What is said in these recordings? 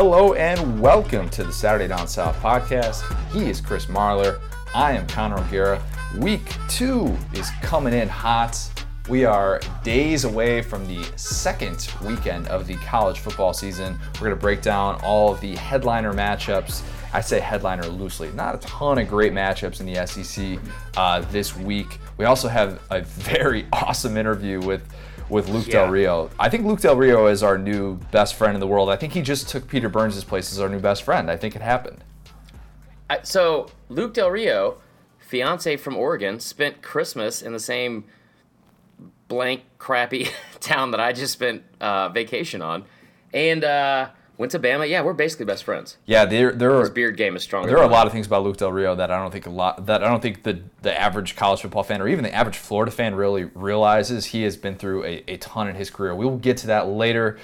Hello and welcome to the Saturday Down South podcast. He is Chris Marler. I am Connor O'Gara. Week two is coming in hot. We are days away from the second weekend of the college football season. We're going to break down all of the headliner matchups. I say headliner loosely, not a ton of great matchups in the SEC uh, this week. We also have a very awesome interview with with Luke yeah. Del Rio. I think Luke Del Rio is our new best friend in the world. I think he just took Peter Burns' place as our new best friend. I think it happened. so Luke Del Rio, fiance from Oregon, spent Christmas in the same blank crappy town that I just spent uh, vacation on, and uh, Went to Bama. Yeah, we're basically best friends. Yeah, there there are his beard game is stronger. There are a lot of things about Luke Del Rio that I don't think a lot that I don't think the the average college football fan or even the average Florida fan really realizes. He has been through a, a ton in his career. We will get to that later.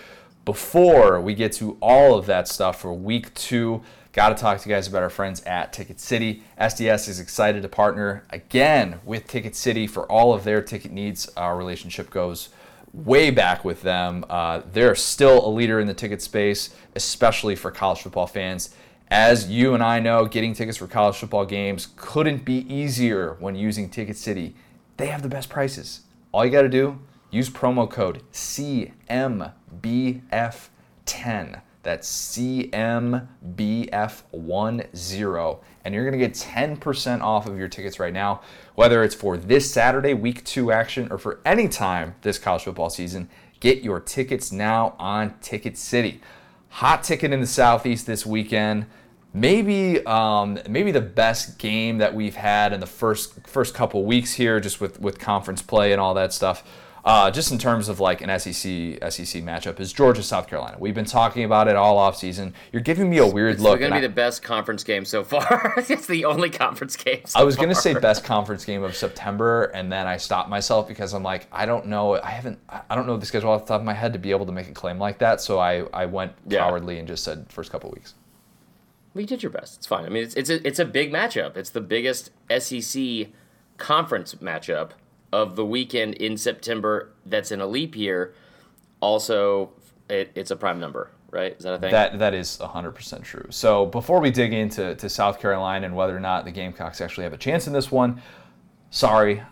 Before we get to all of that stuff for week two, got to talk to you guys about our friends at Ticket City. SDS is excited to partner again with Ticket City for all of their ticket needs. Our relationship goes way back with them. Uh, they're still a leader in the ticket space, especially for college football fans. As you and I know, getting tickets for college football games couldn't be easier when using Ticket City. They have the best prices. All you got to do, use promo code CMBF10. That's CMBF10 and you're going to get 10% off of your tickets right now, whether it's for this Saturday, week two action, or for any time this college football season. Get your tickets now on Ticket City. Hot ticket in the Southeast this weekend. Maybe, um, maybe the best game that we've had in the first first couple weeks here, just with with conference play and all that stuff. Uh, just in terms of like an SEC SEC matchup is Georgia South Carolina. We've been talking about it all off season. You're giving me a weird it's look. It's going to be I, the best conference game so far. it's the only conference game. So I was going to say best conference game of September, and then I stopped myself because I'm like, I don't know. I haven't. I don't know the schedule off the top of my head to be able to make a claim like that. So I I went yeah. cowardly and just said first couple weeks. Well, you did your best. It's fine. I mean, it's it's a, it's a big matchup. It's the biggest SEC conference matchup of the weekend in September that's in a leap year, also it, it's a prime number, right? Is that a thing? That that is 100% true. So before we dig into to South Carolina and whether or not the Gamecocks actually have a chance in this one, sorry,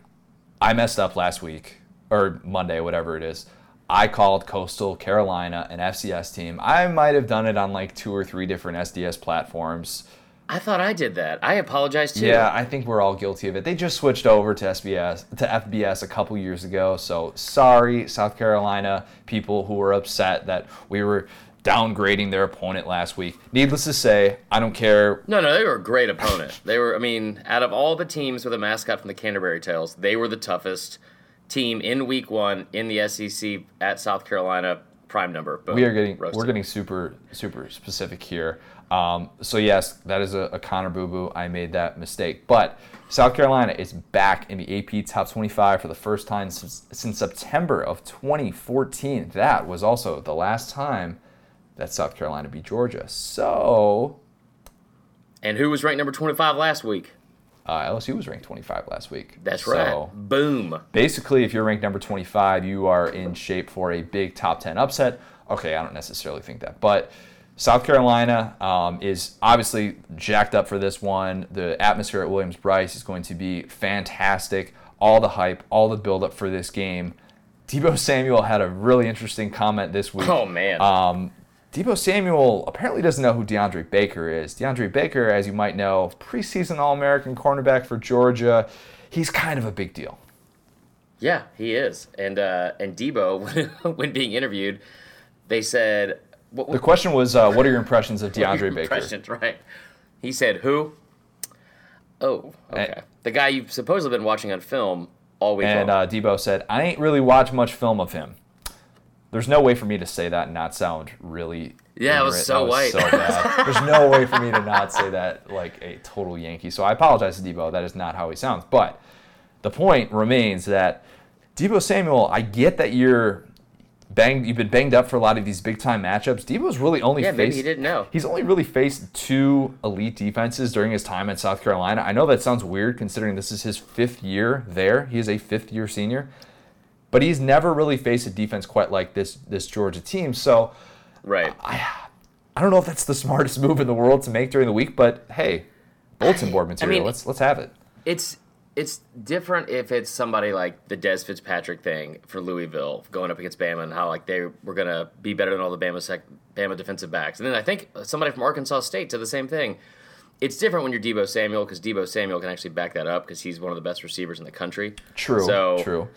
I messed up last week or Monday, whatever it is. I called Coastal Carolina an FCS team. I might have done it on like two or three different SDS platforms. I thought I did that. I apologize too. Yeah, I think we're all guilty of it. They just switched over to SBS to FBS a couple years ago. So sorry, South Carolina people who were upset that we were downgrading their opponent last week. Needless to say, I don't care. No, no, they were a great opponent. they were, I mean, out of all the teams with a mascot from the Canterbury Tales, they were the toughest team in Week One in the SEC at South Carolina. Prime number. Boom, we are getting roasted. we're getting super super specific here. Um, so yes, that is a, a Connor boo boo. I made that mistake, but South Carolina is back in the AP Top 25 for the first time since, since September of 2014. That was also the last time that South Carolina beat Georgia. So, and who was ranked number 25 last week? Uh, LSU was ranked 25 last week. That's so, right. Boom. Basically, if you're ranked number 25, you are in shape for a big top 10 upset. Okay, I don't necessarily think that, but South Carolina um, is obviously jacked up for this one. The atmosphere at Williams-Brice is going to be fantastic. All the hype, all the buildup for this game. Deebo Samuel had a really interesting comment this week. Oh man. Um, Deebo Samuel apparently doesn't know who DeAndre Baker is. DeAndre Baker, as you might know, preseason All American cornerback for Georgia. He's kind of a big deal. Yeah, he is. And uh, and Deebo, when being interviewed, they said what, the question was, uh, what are your impressions of DeAndre Baker? Impressions, right? He said, "Who? Oh, okay. And, the guy you've supposedly been watching on film all week and, long." And uh, Deebo said, "I ain't really watched much film of him." There's no way for me to say that and not sound really. Yeah, ignorant. it was so was white. So bad. There's no way for me to not say that like a total Yankee. So I apologize to Deebo. That is not how he sounds. But the point remains that Deebo Samuel, I get that you're banged. You've been banged up for a lot of these big time matchups. Deebo's really only yeah, faced. Maybe he didn't know. He's only really faced two elite defenses during his time at South Carolina. I know that sounds weird considering this is his fifth year there. He is a fifth year senior, but he's never really faced a defense quite like this this Georgia team. So, right. I, I don't know if that's the smartest move in the world to make during the week, but hey, bulletin board material. mean, let's let's have it. It's it's different if it's somebody like the Dez Fitzpatrick thing for Louisville going up against Bama and how like they were gonna be better than all the Bama sec- Bama defensive backs. And then I think somebody from Arkansas State to the same thing. It's different when you're Deebo Samuel because Deebo Samuel can actually back that up because he's one of the best receivers in the country. True. So true.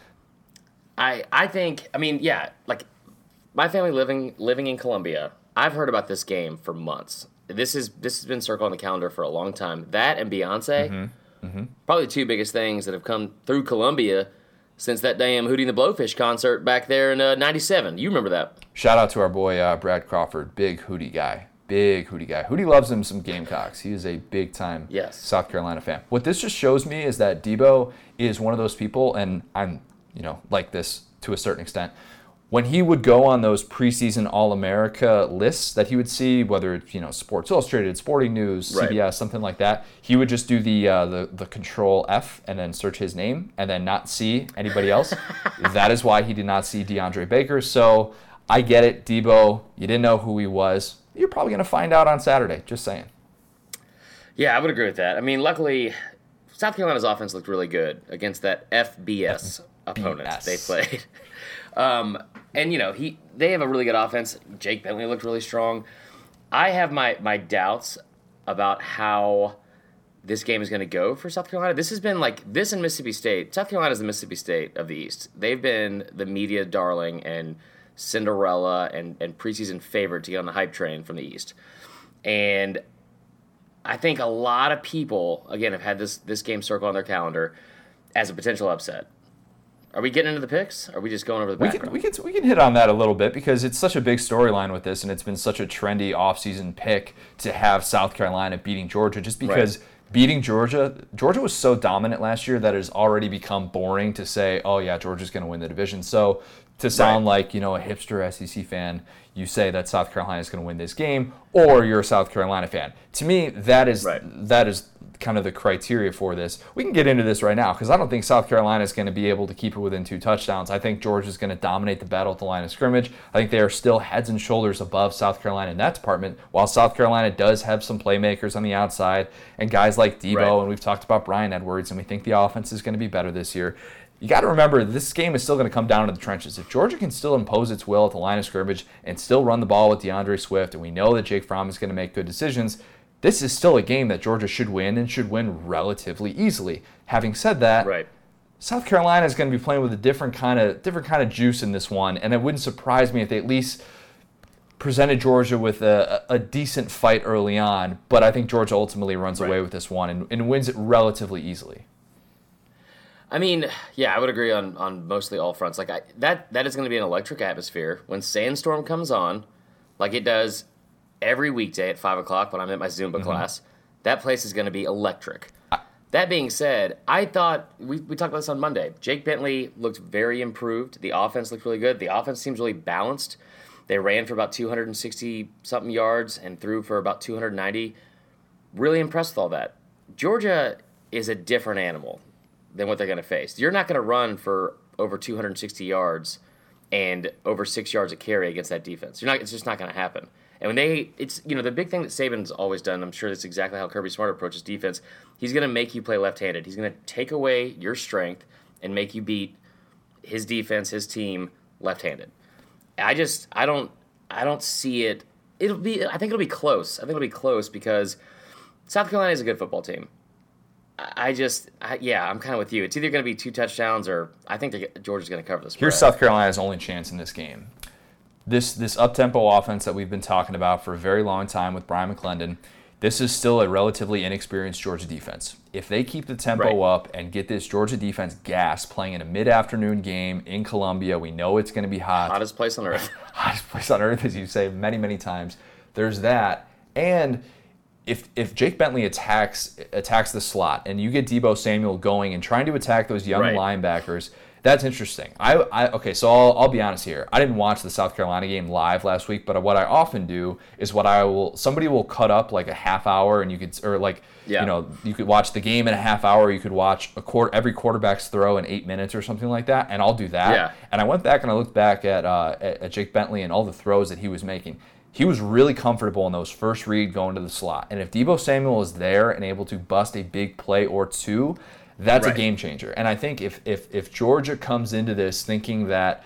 I I think I mean yeah like my family living living in Columbia. I've heard about this game for months. This is this has been circled on the calendar for a long time. That and Beyonce. Mm-hmm Mm-hmm. Probably the two biggest things that have come through Columbia since that damn Hootie and the Blowfish concert back there in '97. Uh, you remember that? Shout out to our boy uh, Brad Crawford, big Hootie guy, big Hootie guy. Hootie loves him some Gamecocks. He is a big time yes. South Carolina fan. What this just shows me is that Deebo is one of those people, and I'm you know like this to a certain extent when he would go on those preseason All America lists that he would see, whether it's you know Sports Illustrated, Sporting News, CBS, right. something like that, he would just do the uh, the the Control F and then search his name and then not see anybody else. that is why he did not see DeAndre Baker. So I get it, Deebo. You didn't know who he was. You're probably gonna find out on Saturday. Just saying. Yeah, I would agree with that. I mean, luckily, South Carolina's offense looked really good against that FBS opponent they played. Um, and you know he they have a really good offense. Jake Bentley looked really strong. I have my my doubts about how this game is going to go for South Carolina. This has been like this in Mississippi State. South Carolina is the Mississippi State of the East. They've been the media darling and Cinderella and and preseason favorite to get on the hype train from the East. And I think a lot of people again have had this this game circle on their calendar as a potential upset. Are we getting into the picks? Or Are we just going over the background? We can, we can, we can hit on that a little bit because it's such a big storyline with this, and it's been such a trendy offseason pick to have South Carolina beating Georgia just because right. beating Georgia, Georgia was so dominant last year that it has already become boring to say, oh, yeah, Georgia's going to win the division. So to sound right. like, you know, a hipster SEC fan, you say that South Carolina is going to win this game, or you're a South Carolina fan. To me, that is right. that is kind of the criteria for this. We can get into this right now because I don't think South Carolina is going to be able to keep it within two touchdowns. I think Georgia is going to dominate the battle at the line of scrimmage. I think they are still heads and shoulders above South Carolina in that department, while South Carolina does have some playmakers on the outside and guys like Deebo, right. and we've talked about Bryan Edwards, and we think the offense is going to be better this year. You got to remember, this game is still going to come down to the trenches. If Georgia can still impose its will at the line of scrimmage and still run the ball with D'Andre Swift, and we know that Jake Fromm is going to make good decisions, this is still a game that Georgia should win and should win relatively easily. Having said that, right. South Carolina is going to be playing with a different kind of different kind of juice in this one, and it wouldn't surprise me if they at least presented Georgia with a, a decent fight early on. But I think Georgia ultimately runs right. away with this one and, and wins it relatively easily. I mean, yeah, I would agree on, on mostly all fronts. Like I, that that is going to be an electric atmosphere when Sandstorm comes on, like it does every weekday at five o'clock when I'm at my Zumba mm-hmm. class. That place is going to be electric. that being said, I thought we, we talked about this on Monday. Jake Bentley looked very improved. The offense looked really good. The offense seems really balanced. They ran for about 260 something yards and threw for about 290. Really impressed with all that. Georgia is a different animal than what they're going to face. You're not going to run for over 260 yards and over six yards of carry against that defense. You're not. It's just not going to happen. And when they, it's you know the big thing that Saban's always done. I'm sure that's exactly how Kirby Smart approaches defense. He's going to make you play left-handed. He's going to take away your strength and make you beat his defense, his team left-handed. I just, I don't, I don't see it. It'll be. I think it'll be close. I think it'll be close because South Carolina is a good football team. I just, I, yeah, I'm kind of with you. It's either going to be two touchdowns or I think Georgia's going to cover this. Here's South Carolina's only chance in this game this this up tempo offense that we've been talking about for a very long time with Bryan McClendon, this is still a relatively inexperienced Georgia defense. If they keep the tempo right. up and get this Georgia defense gas playing in a mid afternoon game in Columbia, we know it's going to be hot. Hottest place on earth. Hottest place on earth, as you say many, many times. There's that. And if if Jake Bentley attacks attacks the slot and you get Deebo Samuel going and trying to attack those young right. linebackers – that's interesting. I, I okay, so I'll, I'll be honest here. I didn't watch the South Carolina game live last week, but what I often do is what I will somebody will cut up like a half hour, and you could or like yeah. you know you could watch the game in a half hour. You could watch a quarter every quarterback's throw in eight minutes or something like that, and I'll do that. Yeah. And I went back and I looked back at, uh, at at Jake Bentley and all the throws that he was making he was really comfortable in those first read going to the slot. And if Deebo Samuel is there and able to bust a big play or two, that's right. a game changer. And I think if if if Georgia comes into this thinking that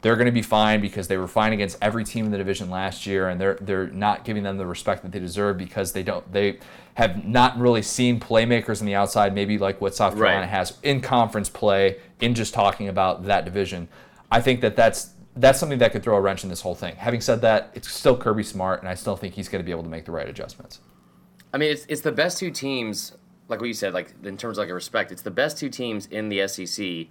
they're going to be fine because they were fine against every team in the division last year, and they're they're not giving them the respect that they deserve because they don't they have not really seen playmakers on the outside, maybe like what South Carolina right. has in conference play in just talking about that division. I think that that's that's something that could throw a wrench in this whole thing. Having said that, it's still Kirby Smart, and I still think he's going to be able to make the right adjustments. I mean, it's it's the best two teams, like what you said, like in terms of like a respect. It's the best two teams in the SEC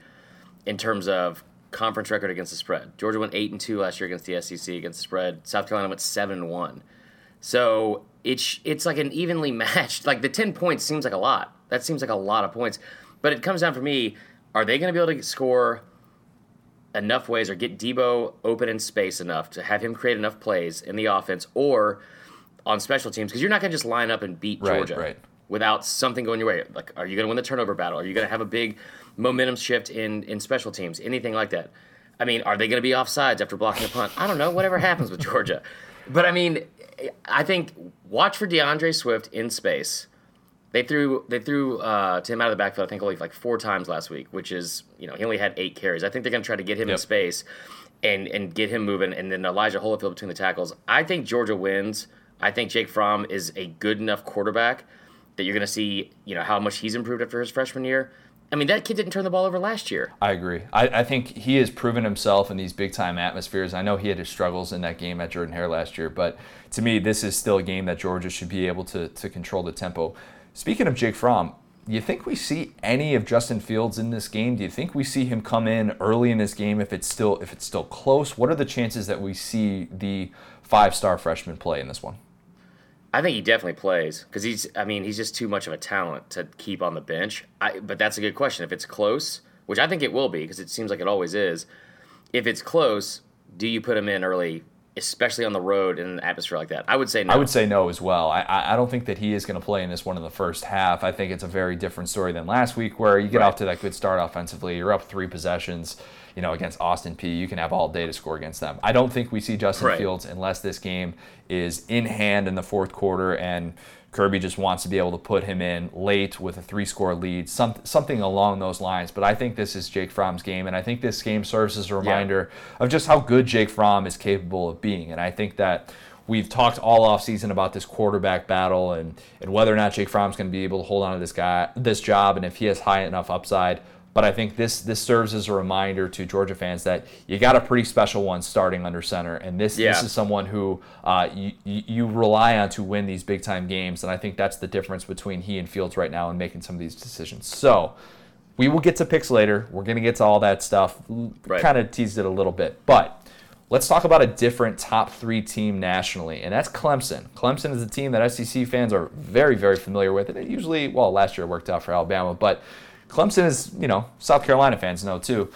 in terms of conference record against the spread. Georgia went eight and two last year against the SEC against the spread. South Carolina went seven and one. So it's it's like an evenly matched. Like the ten points seems like a lot. That seems like a lot of points. But it comes down for me: Are they going to be able to score enough ways or get Deebo open in space enough to have him create enough plays in the offense or on special teams? Because you're not going to just line up and beat Georgia right, right. without something going your way. Like, are you going to win the turnover battle? Are you going to have a big momentum shift in in special teams? Anything like that? I mean, are they going to be offsides after blocking a punt? I don't know. Whatever happens with Georgia, but I mean, I think watch for D'Andre Swift in space they threw they threw uh, to him out of the backfield. I think only like four times last week, which is you know he only had eight carries. I think they're going to try to get him yep. in space and and get him moving, and then Elijah Holyfield between the tackles. I think Georgia wins. I think Jake Fromm is a good enough quarterback that you're going to see you know how much he's improved after his freshman year. I mean, that kid didn't turn the ball over last year. I agree. I, I think he has proven himself in these big time atmospheres. I know he had his struggles in that game at Jordan Hare last year, but to me, this is still a game that Georgia should be able to, to control the tempo. Speaking of Jake Fromm, do you think we see any of Justin Fields in this game? Do you think we see him come in early in this game if it's still if it's still close? What are the chances that we see the five-star freshman play in this one? I think he definitely plays because he's. I mean, he's just too much of a talent to keep on the bench. I, but that's a good question. If it's close, which I think it will be, because it seems like it always is. If it's close, do you put him in early especially on the road in an atmosphere like that? I would say no. I would say no as well. I, I don't think that he is going to play in this one in the first half. I think it's a very different story than last week, where you get right. off to that good start offensively. You're up three possessions, you know, against Austin P. You can have all day to score against them. I don't think we see Justin right. Fields unless this game is in hand in the fourth quarter and Kirby just wants to be able to put him in late with a three score lead, some, something along those lines. But I think this is Jake Fromm's game, and I think this game serves as a reminder yeah. of just how good Jake Fromm is capable of being. And I think that we've talked all off season about this quarterback battle and, and whether or not Jake Fromm's going to be able to hold on to this guy this job and if he has high enough upside. But I think this this serves as a reminder to Georgia fans that you got a pretty special one starting under center, and this yeah. this is someone who uh, you you rely on to win these big time games, and I think that's the difference between he and Fields right now in making some of these decisions. So. We will get to picks later. We're going to get to all that stuff. Right. Kind of teased it a little bit. But let's talk about a different top three team nationally, and that's Clemson. Clemson is a team that SEC fans are very, very familiar with. And it usually, well, last year it worked out for Alabama, but Clemson is, you know, South Carolina fans know too.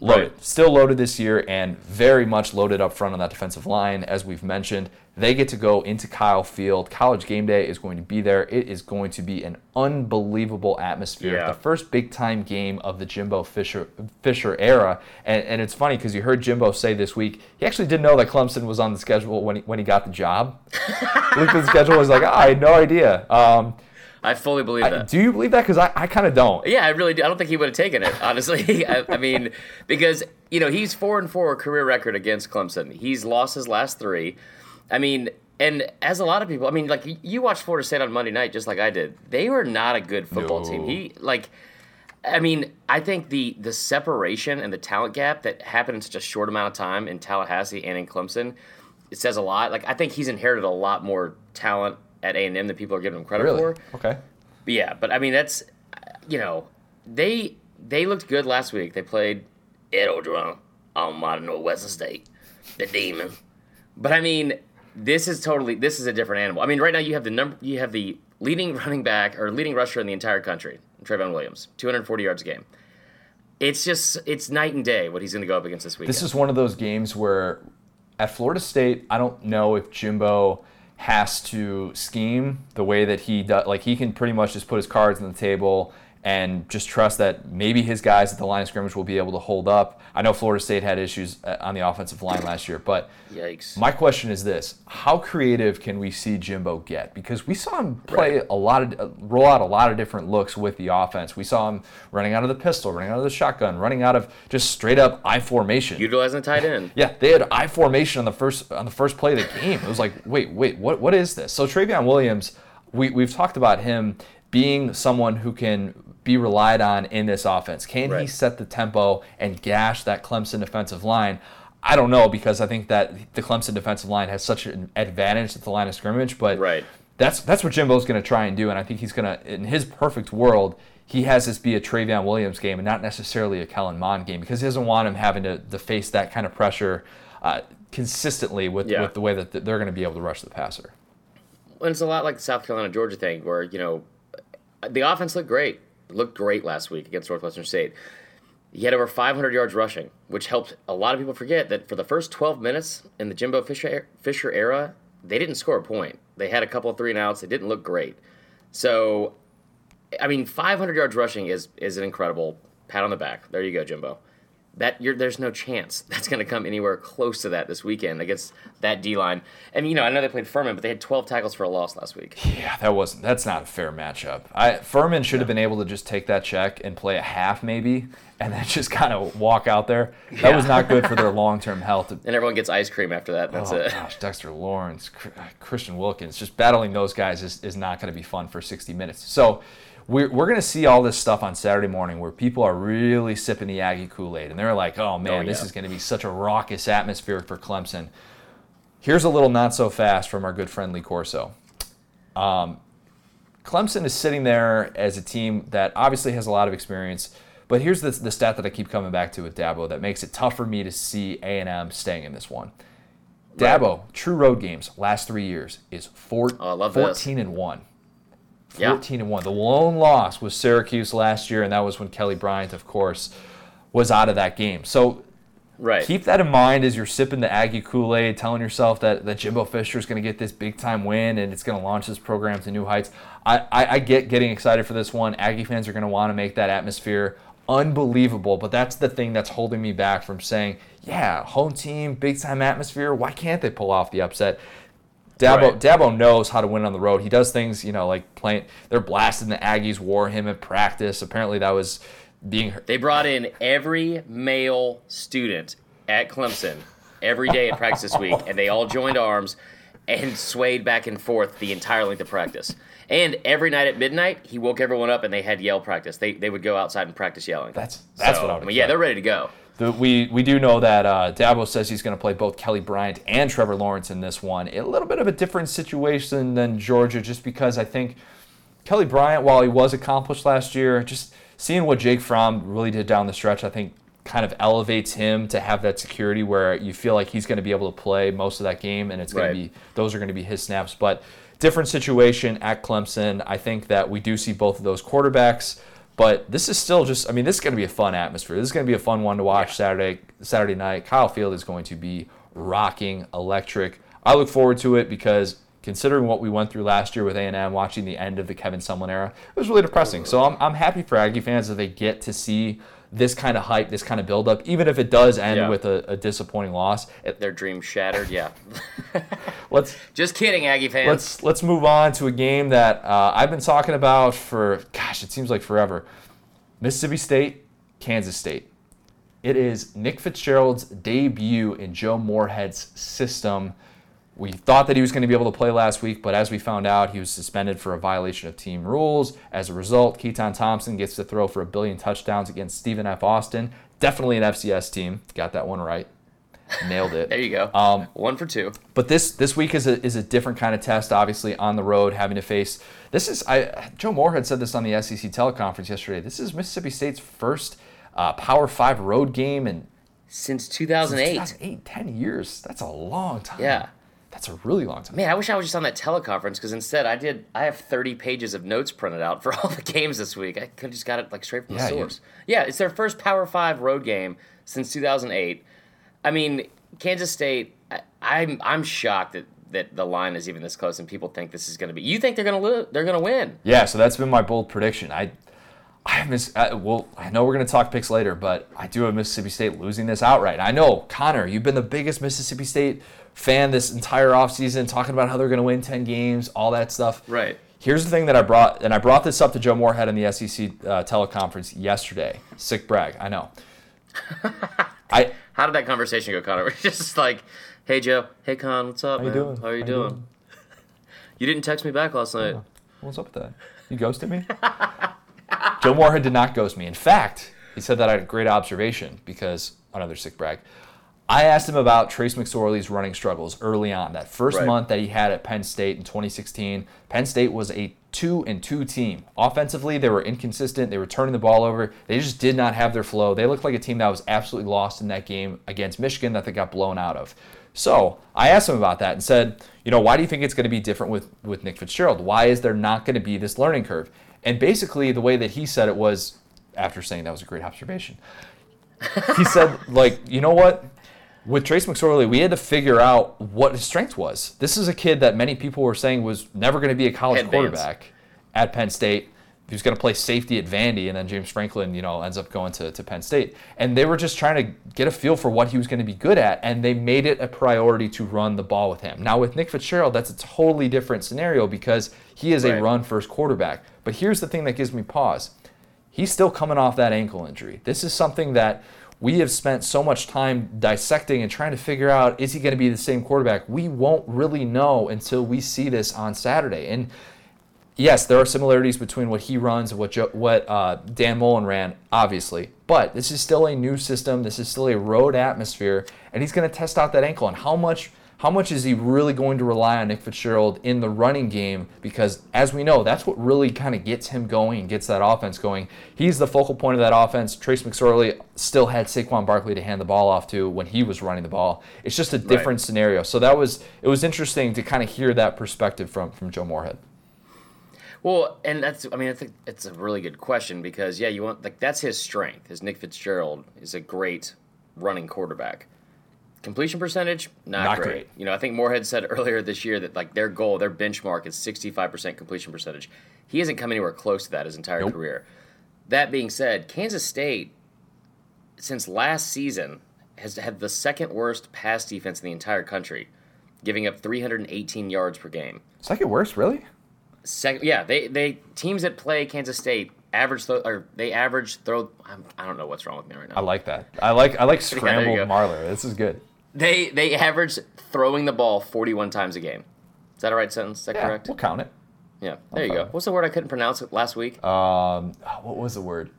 Loaded. Right. Still loaded this year and very much loaded up front on that defensive line, as we've mentioned. They get to go into Kyle Field. College game day is going to be there. It is going to be an unbelievable atmosphere. Yeah. The first big time game of the Jimbo Fisher Fisher era. And, and it's funny because you heard Jimbo say this week, he actually didn't know that Clemson was on the schedule when he, when he got the job. Looked at the schedule was like, oh, I had no idea. Um, I fully believe that. do you believe that? Because I, I kind of don't. Yeah, I really do. I don't think he would have taken it, honestly. I, I, mean, because, you know, he's 4 and 4 career record against Clemson. He's lost his last three. I mean, and as a lot of people, I mean, like, you watched Florida State on Monday night just like I did. They were not a good football no. team. He, like, I mean, I think the the separation and the talent gap that happened in such a short amount of time in Tallahassee and in Clemson, it says a lot. Like, I think he's inherited a lot more talent at A and M that people are giving him credit really? for. Okay. But yeah, but I mean that's you know they they looked good last week. They played Ed Orgeron on modern Northwestern mm-hmm. State, the Demon. But I mean, this is totally this is a different animal. I mean, right now you have the number you have the leading running back or leading rusher in the entire country, Trayveon Williams, 240 yards a game. It's just it's night and day what he's going to go up against this week. This is one of those games where at Florida State, I don't know if Jimbo has to scheme the way that he does. Like he can pretty much just put his cards on the table and just trust that maybe his guys at the line of scrimmage will be able to hold up. I know Florida State had issues uh, on the offensive line last year, but Yikes. my question is this: How creative can we see Jimbo get? Because we saw him play Right. a lot of, uh, roll out a lot of different looks with the offense. We saw him running out of the pistol, running out of the shotgun, running out of just straight up I formation. Utilizing the tight end. Yeah, they had I formation on the first on the first play of the game. It was like, wait, wait, what what is this? So Trayveon Williams, we we've talked about him being someone who can be relied on in this offense. Can he set the tempo and gash that Clemson defensive line? I don't know because I think that the Clemson defensive line has such an advantage at the line of scrimmage, but Right. that's that's what Jimbo's going to try and do, and I think he's going to, in his perfect world, he has this be a Trayveon Williams game and not necessarily a Kellen Mond game because he doesn't want him having to, to face that kind of pressure uh, consistently with, Yeah. with the way that they're going to be able to rush the passer. And it's a lot like the South Carolina Georgia thing, where you know the offense looked great, looked great last week against Northwestern State. He had over 500 yards rushing, which helped a lot of people forget that for the first 12 minutes in the Jimbo Fisher Fisher era, they didn't score a point. They had a couple of three and outs. They didn't look great. So, I mean, 500 yards rushing is is an incredible pat on the back. There you go, Jimbo. That you're, there's no chance that's going to come anywhere close to that this weekend against that D line. And you know, I know they played Furman, but they had 12 tackles for a loss last week. Yeah, that wasn't. That's not a fair matchup. I Furman should have been able to just take that check and play a half maybe, and then just kind of walk out there. That was not good for their long term health. And everyone gets ice cream after that. That's oh it. gosh, Dexter Lawrence, Christian Wilkins, just battling those guys is, is not going to be fun for 60 minutes. So we're, we're going to see all this stuff on Saturday morning where people are really sipping the Aggie Kool Aid and they're like, oh man, Oh, this is going to be such a raucous atmosphere for Clemson. Here's a little not so fast from our good friend Lee Corso. Um, Clemson is sitting there as a team that obviously has a lot of experience, but here's the, the stat that I keep coming back to with Dabo that makes it tough for me to see A&M staying in this one. Dabo, true road games, last three years, is four, Oh, I love this. 14 and 1. Yeah. 14 and 1. The lone loss was Syracuse last year, and that was when Kelly Bryant, of course, was out of that game. So Right. keep that in mind as you're sipping the Aggie Kool Aid, telling yourself that, that Jimbo Fisher is going to get this big time win and it's going to launch this program to new heights. I, I, I get getting excited for this one. Aggie fans are going to want to make that atmosphere unbelievable, but that's the thing that's holding me back from saying, yeah, home team, big time atmosphere. Why can't they pull off the upset? Dabo, Right. Dabo knows how to win on the road. He does things, you know, like playing. They're blasting the Aggies, War Hymn at practice. Apparently, that was being They brought in every male student at Clemson every day at practice this week, and they all joined arms and swayed back and forth the entire length of practice. And every night at midnight, he woke everyone up and they had yell practice. They, they would go outside and practice yelling. That's- that's So, what I would mean, yeah, they're ready to go. The, we we do know that uh, Dabo says he's going to play both Kelly Bryant and Trevor Lawrence in this one. A little bit of a different situation than Georgia, just because I think Kelly Bryant, while he was accomplished last year, just seeing what Jake Fromm really did down the stretch, I think kind of elevates him to have that security where you feel like he's going to be able to play most of that game, and it's going Right. to be those are going to be his snaps. But different situation at Clemson. I think that we do see both of those quarterbacks. But this is still just, I mean, this is going to be a fun atmosphere. This is going to be a fun one to watch Saturday Saturday night. Kyle Field is going to be rocking, electric. I look forward to it because considering what we went through last year with A&M, watching the end of the Kevin Sumlin era, it was really depressing. So I'm, I'm happy for Aggie fans that they get to see this kind of hype, this kind of buildup, even if it does end Yeah. with a, a disappointing loss. It- Their dreams shattered. Yeah. let's Just kidding, Aggie fans. let's let's move on to a game that uh, I've been talking about for gosh, it seems like forever. Mississippi State, Kansas State. It is Nick Fitzgerald's debut in Joe Moorhead's system. We thought that he was going to be able to play last week, but as we found out, he was suspended for a violation of team rules. As a result, Keytaon Thompson gets to throw for a billion touchdowns against Stephen F. Austin. Definitely an FCS team. Got that one right. Nailed it. there you go. Um, One for two. but this this week is a is a different kind of test. Obviously, on the road, having to face this is I Joe Moorhead said this on the SEC teleconference yesterday. This is Mississippi State's first uh, Power Five road game in Since since 2008. 2008, 10 years. That's a long time. Yeah. That's a really long time. Man, I wish I was just on that teleconference because instead I did. I have 30 pages of notes printed out for all the games this week. I could just got it like straight from Yeah, the source. Yeah, it's their first Power Five road game since 2008. I mean, Kansas State. I, I'm I'm shocked that that the line is even this close and people think this is going to be. You think they're going to lose? They're going to win? Yeah, so that's been my bold prediction. I I miss. Uh, well, I know we're going to talk picks later, but I do have Mississippi State losing this outright. I know, Connor, you've been the biggest Mississippi State fan this entire offseason, talking about how they're going to win 10 games, all that stuff. Right. Here's the thing that I brought, and I brought this up to Joe Moorhead in the SEC uh, teleconference yesterday. Sick brag, I know. I How did that conversation go, Connor? We're just like, hey, Joe. Hey, Con, what's up, how man? You doing? How are you how doing? You, doing? you didn't text me back last night. What's up with that? You ghosted me? Joe Moorhead did not ghost me. In fact, he said that I had a great observation because another sick brag. I asked him about Trace McSorley's running struggles early on. That first Right. month that he had at Penn State in 2016, Penn State was a two and two team. Offensively, they were inconsistent. They were turning the ball over. They just did not have their flow. They looked like a team that was absolutely lost in that game against Michigan that they got blown out of. So I asked him about that and said, you know, why do you think it's going to be different with, with Nick Fitzgerald? Why is there not going to be this learning curve? And basically, the way that he said it was, after saying that was a great observation, he said, like, you know what? With Trace McSorley, we had to figure out what his strength was. This is a kid that many people were saying was never going to be a college Advance. quarterback at Penn State. He was going to play safety at Vandy, and then James Franklin, you know, ends up going to, to Penn State. And they were just trying to get a feel for what he was going to be good at, and they made it a priority to run the ball with him. Now, with Nick Fitzgerald, that's a totally different scenario because he is a run first quarterback. But here's the thing that gives me pause he's still coming off that ankle injury. This is something that we have spent so much time dissecting and trying to figure out is he going to be the same quarterback? We won't really know until we see this on Saturday. And yes, there are similarities between what he runs and what what uh, Dan Mullen ran, obviously. But this is still a new system. This is still a road atmosphere, and he's going to test out that ankle. And how much how much is he really going to rely on Nick Fitzgerald in the running game? Because as we know, that's what really kind of gets him going and gets that offense going. He's the focal point of that offense. Trace McSorley still had Saquon Barkley to hand the ball off to when he was running the ball. It's just a different scenario. So that was it was interesting to kind of hear that perspective from from Joe Moorhead. Well, and that's I mean I think it's a really good question because yeah, you want like that's his strength. Is Nick Fitzgerald is a great running quarterback. Completion percentage not, Not great. great. You know, I think Moorhead said earlier this year that like their goal, their benchmark is 65% completion percentage. He hasn't come anywhere close to that his entire Nope. career. That being said, Kansas State since last season has had the second worst pass defense in the entire country, giving up 318 yards per game. Second worst, really? Second, yeah, they they teams that play Kansas State average throw, or they average throw. I'm, I don't know what's wrong with me right now. I like that. I like I like scrambled go. Marler. This is good. They they average throwing the ball 41 times a game. Is that a right sentence? Is that Yeah, correct? we'll count it. Yeah. There you go. follow. What's the word I couldn't pronounce it last week? Um, what was the word?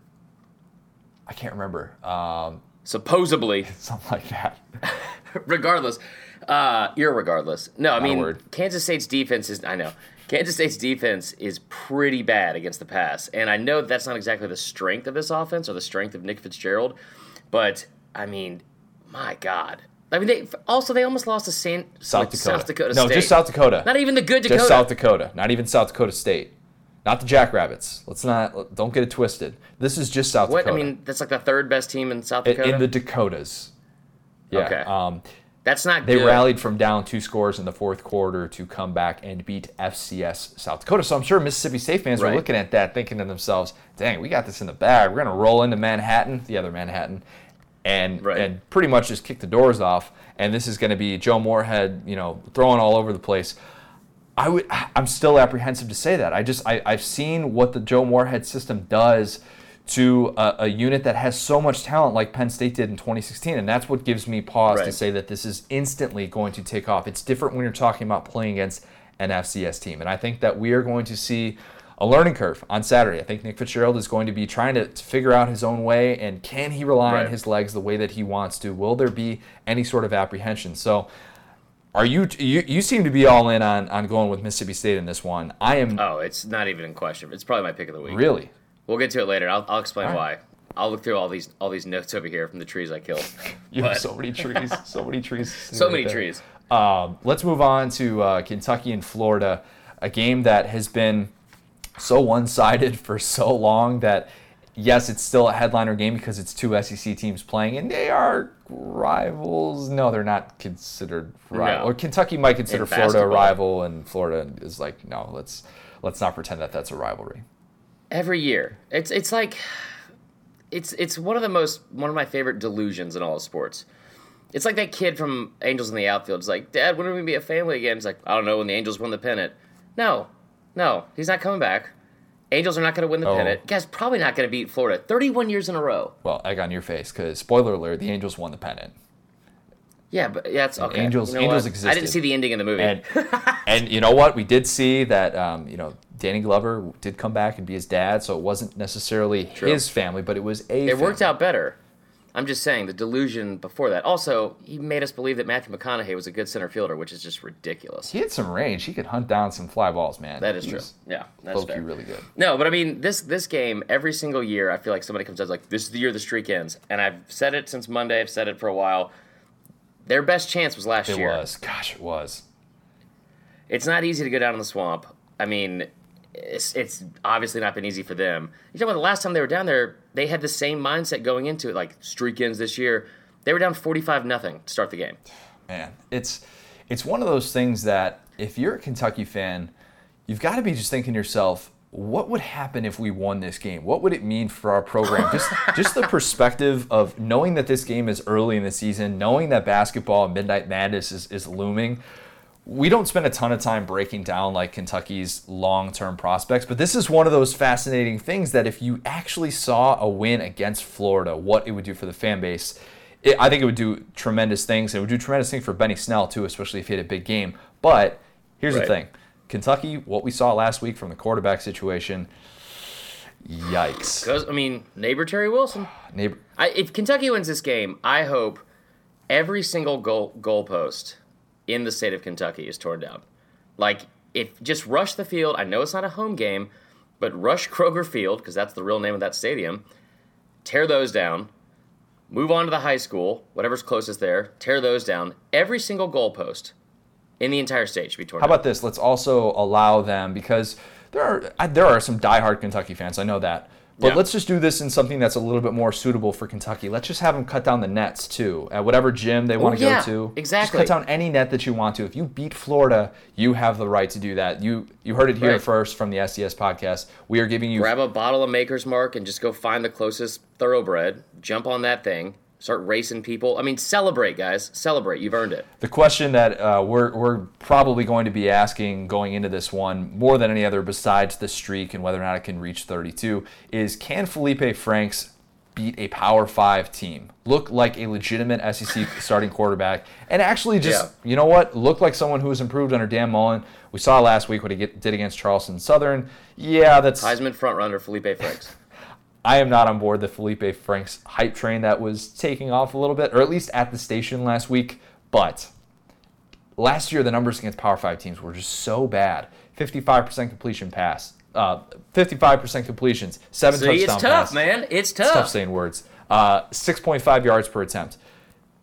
I can't remember. Um, Supposedly. something like that. regardless, uh, irregardless. No, I mean. Kansas State's defense is. I know Kansas State's defense is pretty bad against the pass, and I know that's not exactly the strength of this offense or the strength of Nick Fitzgerald, but I mean, my God. I mean, they also they almost lost to San, South like, Dakota. South Dakota no, State. just South Dakota. Not even the good Dakota. Just South Dakota. Not even South Dakota State. Not the Jackrabbits. Let's not. Don't get it twisted. This is just South What I mean, that's like the third best team in South Dakota. in the Dakotas. Yeah. Okay. Um, that's not. Good. They good. rallied from down two scores in the fourth quarter to come back and beat FCS South Dakota. So I'm sure Mississippi State fans Right. were looking at that, thinking to themselves, "Dang, we got this in the bag. We're gonna roll into Manhattan, the other Manhattan, and Right. and pretty much just kick the doors off. And this is going to be Joe Moorhead, you know, throwing all over the place." I would. I'm still apprehensive to say that. I just. I, I've seen what the Joe Moorhead system does to a, a unit that has so much talent, like Penn State did in 2016, and that's what gives me pause to say that this is instantly going to take off. It's different when you're talking about playing against an FCS team, and I think that we are going to see a learning curve on Saturday. I think Nick Fitzgerald is going to be trying to, to figure out his own way, and can he rely Right. on his legs the way that he wants to? Will there be any sort of apprehension? So. Are you, you you seem to be all in on, on going with Mississippi State in this one? I am Oh, it's not even in question. It's probably my pick of the week. really. We'll get to it later. I'll, I'll explain All why. I'll look through all these all these notes over here from the trees I killed. You have so many trees, so many trees, So right many there. trees. Um, let's move on to uh, Kentucky and Florida, a game that has been so one-sided for so long that yes, it's still a headliner game because it's two SEC teams playing, and they are rivals. No, they're not considered rival. No. Or Kentucky might consider In Florida a rival, and Florida is like, no, let's let's not pretend that that's a rivalry. every year. It's it's like it's it's one of the most one of my favorite delusions in all of sports. It's like that kid from Angels in the Outfield. It's like, Dad, when are we gonna be a family again? It's like, I don't know, when the Angels win the pennant. No, no, he's not coming back. Angels are not going to win the Oh. pennant. Guy's probably not going to beat Florida 31 years in a row. Well, egg on your face, because spoiler alert: the Angels won the pennant. Yeah, but yeah, it's okay. Angels- You know Angels what? I didn't see the ending of the movie. And and you know what? We did see that um, you know Danny Glover did come back and be his dad, so it wasn't necessarily his family, but it was a. it worked out better. I'm just saying the delusion before that. Also, he made us believe that Matthew McConaughey was a good center fielder, which is just ridiculous. He had some range. He could hunt down some fly balls, man. That is He true. Yeah, that's fair. really good. No, but I mean this this game every single year I feel like somebody comes out like this is the year the streak ends, and I've said it since Monday. I've said it for a while. Their best chance was last It year. It was. Gosh, it was. It's not easy to go down in the swamp. I mean, it's, it's obviously not been easy for them. You talking about the last time they were down there, they had the same mindset going into it, like streak ends this year. They were down forty-five nothing to start the game. man it's it's one of those things that if you're a kentucky fan you've got to be just thinking to yourself what would happen if we won this game what would it mean for our program just just the perspective of knowing that this game is early in the season knowing that basketball and midnight madness is, is looming we don't spend a ton of time breaking down like Kentucky's long-term prospects, but this is one of those fascinating things that if you actually saw a win against Florida, what it would do for the fan base, it, I think it would do tremendous things. It would do tremendous things for Benny Snell too, especially if he had a big game. But here's Right. the thing: Kentucky, what we saw last week from the quarterback situation, yikes. Because I mean, neighbor Terry Wilson. Neighbor, I, if Kentucky wins this game, I hope every single goal goalpost in the state of Kentucky is torn down. Like, if just rush the field. I know it's not a home game, but rush Kroger Field because that's the real name of that stadium. Tear those down. Move on to the high school, whatever's closest there. Tear those down. Every single goalpost in the entire state should be torn How down. about this? Let's also allow them because there are there are some diehard Kentucky fans. I know that, but Yeah. let's just do this in something that's a little bit more suitable for Kentucky. Let's just have them cut down the nets too at whatever gym they oh, want to Oh, yeah, go to. exactly. Just cut down any net that you want to. If you beat Florida, you have the right to do that. You you heard it here Right. first from the SDS podcast. We are giving you grab a bottle of Maker's Mark and just go find the closest thoroughbred, jump on that thing, start racing people. I mean, celebrate, guys. Celebrate. You've earned it. The question that uh, we're, we're probably going to be asking going into this one, more than any other besides the streak and whether or not it can reach 32, is can Felipe Franks beat a Power 5 team? Look like a legitimate SEC starting quarterback and actually just, Yeah. you know what, look like someone who has improved under Dan Mullen. We saw last week what he get, did against Charleston Southern. Yeah, that's. Heisman frontrunner Felipe Franks. I am not on board the Felipe Franks hype train that was taking off a little bit, or at least at the station last week. But last year, the numbers against Power 5 teams were just so bad 55% completion pass, uh, 55% completions, seven See, touchdown it's tough, pass. man. It's It's tough tough. saying words. Uh, 6.5 yards per attempt.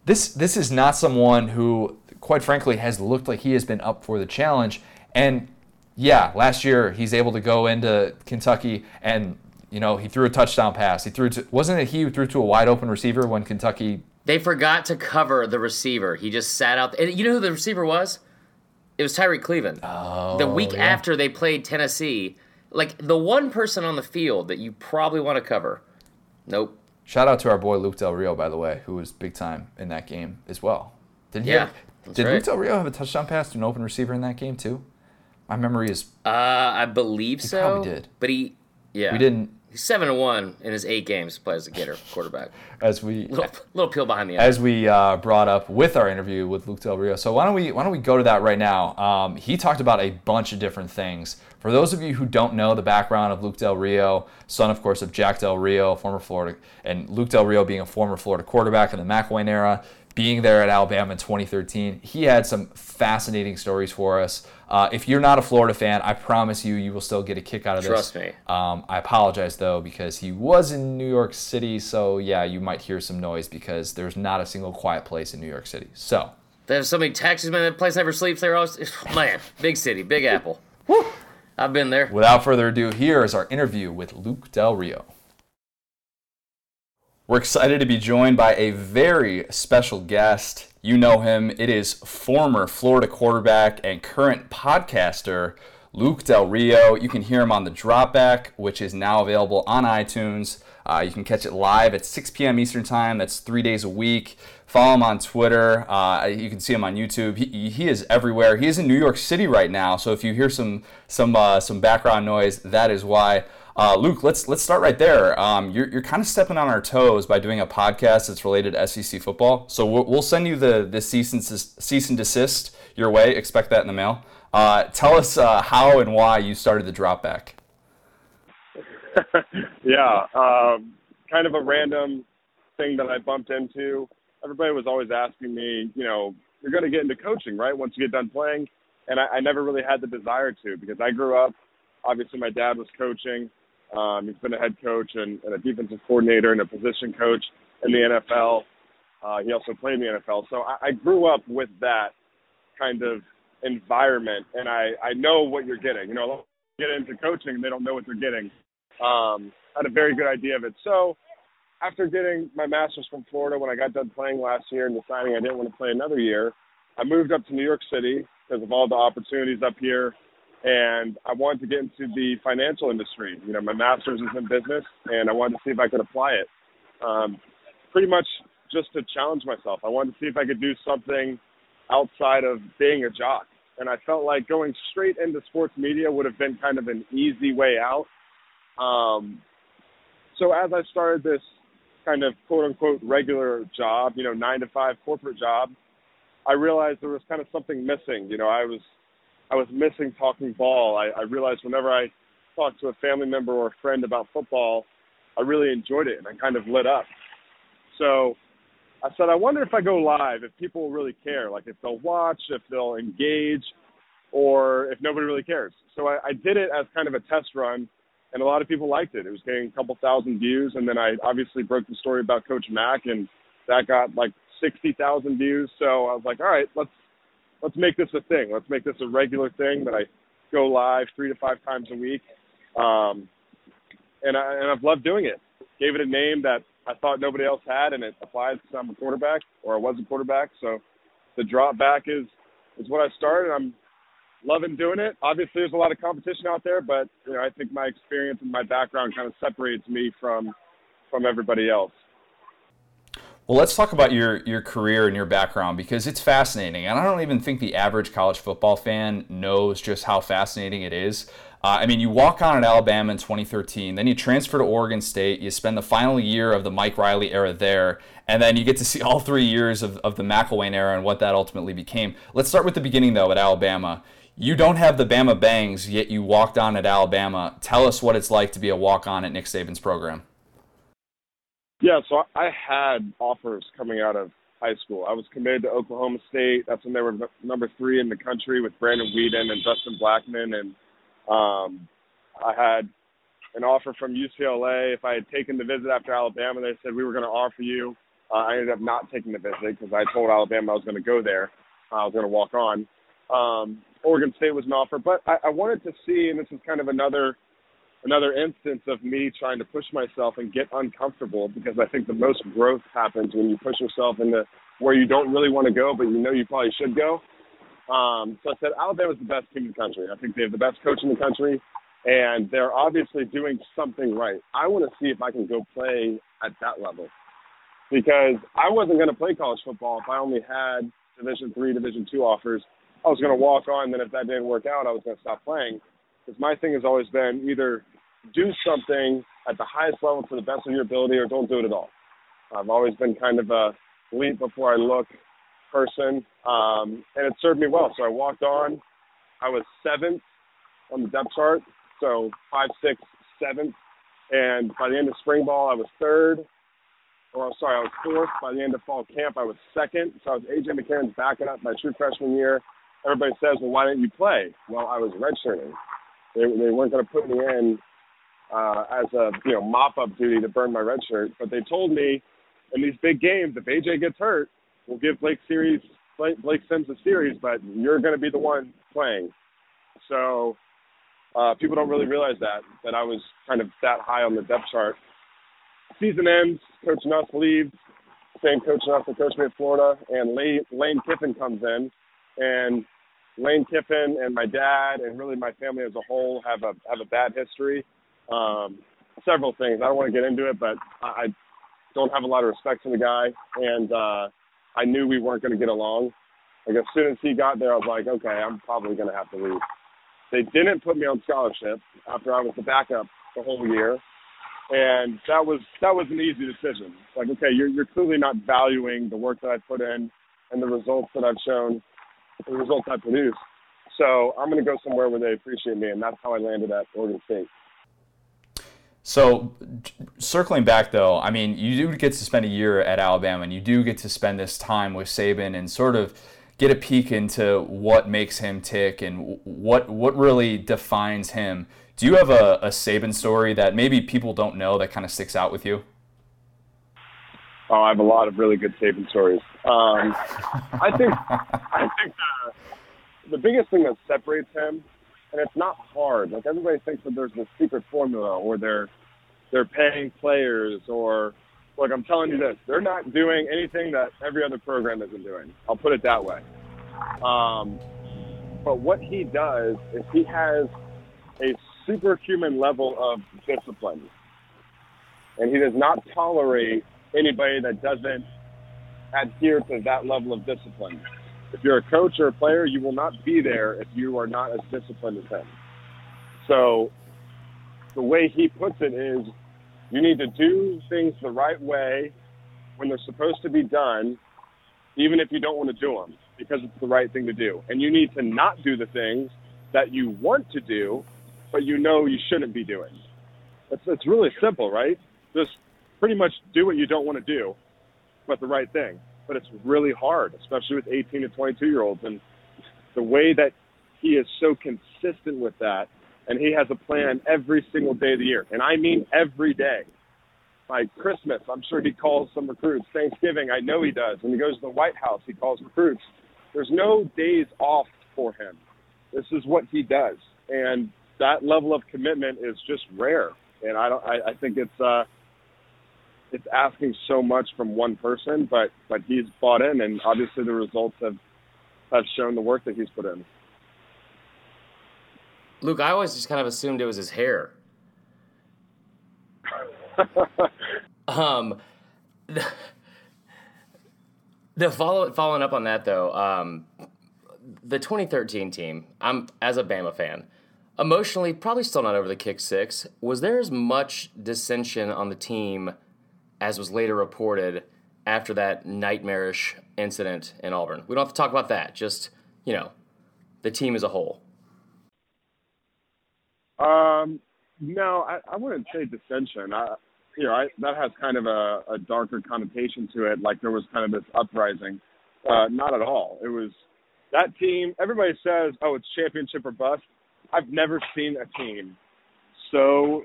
This this is not someone who, quite frankly, has looked like he has been up for the challenge. And yeah, last year he's able to go into Kentucky and you know he threw a touchdown pass. He threw to wasn't it he who threw to a wide open receiver when Kentucky They forgot to cover the receiver. He just sat out. And you know who the receiver was? It was Tyrie Cleveland. Oh, the week after they played Tennessee, like the one person on the field that you probably want to cover. Nope. Shout out to our boy Luke Del Rio, by the way, who was big time in that game as well. Did he? Yeah, have- did right. Luke Del Rio have a touchdown pass to an open receiver in that game too? My memory is Uh, I believe so. probably did. But he, yeah. we didn't He's seven and one in his eight games to play as a Gator quarterback. as we Little, little peel behind the eye. as we uh, brought up with our interview with Luke Del Rio. So why don't we why don't we go to that right now? Um, he talked about a bunch of different things. For those of you who don't know the background of Luke Del Rio, son of course of Jack Del Rio, former Florida, and Luke Del Rio being a former Florida quarterback in the McElwain era, being there at Alabama in 2013, he had some fascinating stories for us. Uh, if you're not a Florida fan, I promise you, you will still get a kick out of this. Trust me. Um, I apologize though because he was in New York City, so yeah, you might hear some noise because there's not a single quiet place in New York City. So There's so many taxis, man. That place never sleeps. They're always, man, big city, Big Apple. Woo. I've been there. without further ado, here is our interview with Luke Del Rio. We're excited to be joined by a very special guest. You know him. It is former Florida quarterback and current podcaster Luke Del Rio. You can hear him on the Dropback, which is now available on iTunes. Uh, you can catch it live at 6 p.m. Eastern Time. That's three days a week. Follow him on Twitter. Uh, you can see him on YouTube. He, he is everywhere. He is in New York City right now. So if you hear some some uh, some background noise, that is why. Uh, Luke, let's let's start right there. Um, you're, you're kind of stepping on our toes by doing a podcast that's related to SEC football. So we'll, we'll send you the the cease and, cease and desist your way. Expect that in the mail. Uh, tell us uh, how and why you started the dropback. yeah, um, kind of a random thing that I bumped into. Everybody was always asking me, you know, you're going to get into coaching, right? Once you get done playing, and I, I never really had the desire to because I grew up. Obviously, my dad was coaching. Um, he's been a head coach and, and a defensive coordinator and a position coach in the NFL. Uh, he also played in the NFL, so I, I grew up with that kind of environment, and I I know what you're getting. You know, get into coaching and they don't know what they're getting. Um, I had a very good idea of it. So after getting my master's from Florida, when I got done playing last year and deciding I didn't want to play another year, I moved up to New York City because of all the opportunities up here. And I wanted to get into the financial industry. You know, my master's is in business, and I wanted to see if I could apply it. Um, pretty much just to challenge myself. I wanted to see if I could do something outside of being a jock. And I felt like going straight into sports media would have been kind of an easy way out. Um, so as I started this kind of quote unquote regular job, you know, nine to five corporate job, I realized there was kind of something missing. You know, I was I was missing talking ball. I, I realized whenever I talked to a family member or a friend about football, I really enjoyed it and I kind of lit up. So I said, I wonder if I go live, if people will really care, like if they'll watch, if they'll engage, or if nobody really cares. So I, I did it as kind of a test run, and a lot of people liked it. It was getting a couple thousand views, and then I obviously broke the story about Coach Mack, and that got like sixty thousand views. So I was like, all right, let's let's make this a thing. Let's make this a regular thing that I go live three to five times a week, um, and I, and I've loved doing it. Gave it a name that I thought nobody else had, and it applies because I'm a quarterback or I was a quarterback. So the drop back is is what I started. I'm loving doing it. Obviously, there's a lot of competition out there, but you know I think my experience and my background kind of separates me from from everybody else. Well, let's talk about your your career and your background because it's fascinating, and I don't even think the average college football fan knows just how fascinating it is. Uh, I mean, you walk on at Alabama in 2013, then you transfer to Oregon State, you spend the final year of the Mike Riley era there, and then you get to see all three years of, of the McElwain era and what that ultimately became. Let's start with the beginning, though, at Alabama. You don't have the Bama Bangs, yet you walked on at Alabama. Tell us what it's like to be a walk on at Nick Saban's program. Yeah, so I had offers coming out of high school. I was committed to Oklahoma State. That's when they were number three in the country with Brandon Weeden and Justin Blackmon, and – um, I had an offer from UCLA. If I had taken the visit after Alabama, they said we were going to offer you. Uh, I ended up not taking the visit because I told Alabama I was going to go there. Uh, I was going to walk on. Um, Oregon State was an offer, but I, I wanted to see, and this is kind of another another instance of me trying to push myself and get uncomfortable because I think the most growth happens when you push yourself into where you don't really want to go, but you know you probably should go. Um, so I said Alabama's the best team in the country. I think they have the best coach in the country, and they're obviously doing something right. I want to see if I can go play at that level because I wasn't going to play college football if I only had Division three, Division two offers. I was going to walk on. Then if that didn't work out, I was going to stop playing. Because my thing has always been either do something at the highest level to the best of your ability, or don't do it at all. I've always been kind of a leap before I look person, um, and it served me well. So I walked on. I was seventh on the depth chart, so five, six, seventh, and by the end of spring ball, I was third. Or sorry, I was fourth. By the end of fall camp, I was second. So I was AJ McCarron's backing up my true freshman year. Everybody says, "Well, why didn't you play?" Well, I was redshirting. They they weren't going to put me in uh, as a you know mop up duty to burn my red shirt, but they told me in these big games, if AJ gets hurt, we'll give Blake series Blake, Blake Sims a series, but you're going to be the one playing. So uh, people don't really realize that that I was kind of that high on the depth chart. Season ends, Coach Nuss leaves. Same Coach Nuss that coached me at Florida, and Lane, Lane Kiffin comes in, and Lane Kiffin and my dad, and really my family as a whole, have a have a bad history. Um, several things. I don't want to get into it, but I, I don't have a lot of respect for the guy, and uh, I knew we weren't going to get along. Like as soon as he got there, I was like, okay, I'm probably going to have to leave. They didn't put me on scholarship after I was the backup the whole year, and that was that was an easy decision. Like, okay, you're you're clearly not valuing the work that I put in and the results that I've shown, the results I produce. So I'm going to go somewhere where they appreciate me, and that's how I landed at Oregon State. So, circling back though, I mean, you do get to spend a year at Alabama, and you do get to spend this time with Saban and sort of get a peek into what makes him tick and what what really defines him. Do you have a, a Saban story that maybe people don't know that kind of sticks out with you? Oh, I have a lot of really good Saban stories. Um, I think I think the, the biggest thing that separates him, and it's not hard. Like everybody thinks that there's this secret formula, or they're they're paying players, or like I'm telling you this, they're not doing anything that every other program isn't doing. I'll put it that way. Um, but what he does is he has a superhuman level of discipline. And he does not tolerate anybody that doesn't adhere to that level of discipline. If you're a coach or a player, you will not be there if you are not as disciplined as him. So the way he puts it is you need to do things the right way when they're supposed to be done, even if you don't want to do them, because it's the right thing to do. And you need to not do the things that you want to do, but you know you shouldn't be doing. It's, it's really simple, right? Just pretty much do what you don't want to do, but the right thing. But it's really hard, especially with 18 to 22 year olds. And the way that he is so consistent with that and he has a plan every single day of the year. And I mean every day. Like Christmas, I'm sure he calls some recruits. Thanksgiving, I know he does. When he goes to the White House, he calls recruits. There's no days off for him. This is what he does. And that level of commitment is just rare. And I don't I, I think it's uh it's asking so much from one person, but but he's bought in and obviously the results have have shown the work that he's put in. Luke, I always just kind of assumed it was his hair. um, the, the follow following up on that though, um, the 2013 team. I'm as a Bama fan, emotionally probably still not over the kick six. Was there as much dissension on the team as was later reported after that nightmarish incident in Auburn? We don't have to talk about that. Just you know, the team as a whole. Um, no, I, I wouldn't say dissension. I, you know, I, that has kind of a, a darker connotation to it, like there was kind of this uprising. Uh, not at all. It was that team. Everybody says, "Oh, it's championship or bust." I've never seen a team so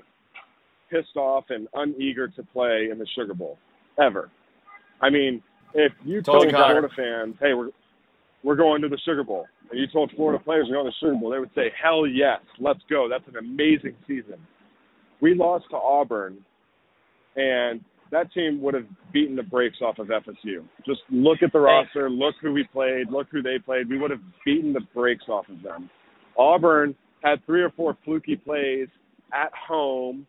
pissed off and uneager to play in the Sugar Bowl ever. I mean, if you told Florida fans, "Hey, we're we're going to the Sugar Bowl. And you told Florida players we're going to the Sugar Bowl, they would say, hell yes, let's go. That's an amazing season. We lost to Auburn, and that team would have beaten the brakes off of FSU. Just look at the roster, look who we played, look who they played. We would have beaten the brakes off of them. Auburn had three or four fluky plays at home.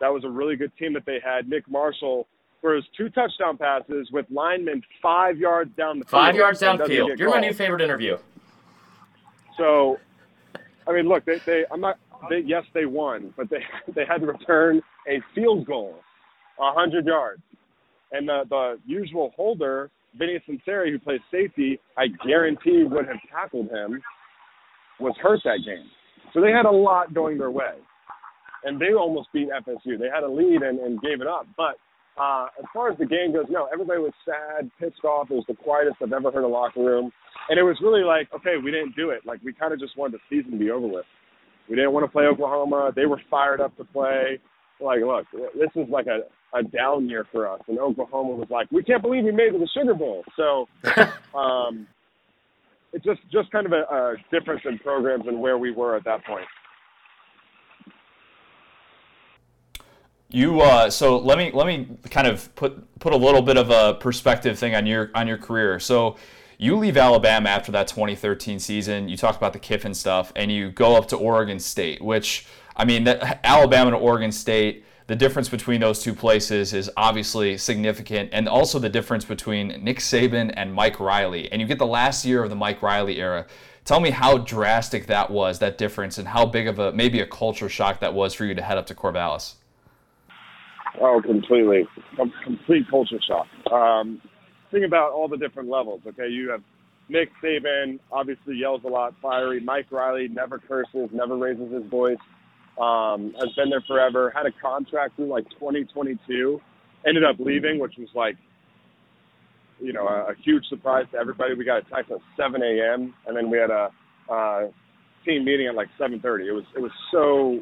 That was a really good team that they had. Nick Marshall throws two touchdown passes with linemen five yards down the field. Five yards downfield. You're my new favorite interview. So, I mean, look, they, they I'm not. They, yes, they won, but they they had to return a field goal, a hundred yards, and the the usual holder, Vinny Sunseri, who plays safety, I guarantee would have tackled him, was hurt that game. So they had a lot going their way, and they almost beat FSU. They had a lead and, and gave it up, but uh, as far as the game goes, no, everybody was sad, pissed off. It was the quietest I've ever heard a locker room. And it was really like, okay, we didn't do it. Like, we kind of just wanted the season to be over with. We didn't want to play Oklahoma. They were fired up to play. Like, look, this is like a, a down year for us. And Oklahoma was like, we can't believe we made it to the Sugar Bowl. So um, it's just, just kind of a, a difference in programs and where we were at that point. You uh, so let me let me kind of put put a little bit of a perspective thing on your on your career. So You leave Alabama after that 2013 season. You talk about the Kiffin stuff, and you go up to Oregon State, which I mean, that, Alabama to Oregon State. The difference between those two places is obviously significant, and also the difference between Nick Saban and Mike Riley. And you get the last year of the Mike Riley era. Tell me how drastic that was, that difference, and how big of a maybe a culture shock that was for you to head up to Corvallis. Oh, completely, complete culture shock. Um, think about all the different levels. Okay, you have Nick Saban, obviously yells a lot, fiery. Mike Riley never curses, never raises his voice. Um, has been there forever. Had a contract through like 2022. Ended up leaving, which was like you know, a, a huge surprise to everybody. We got a text at 7 a.m. and then we had a uh, team meeting at like 7:30. It was it was so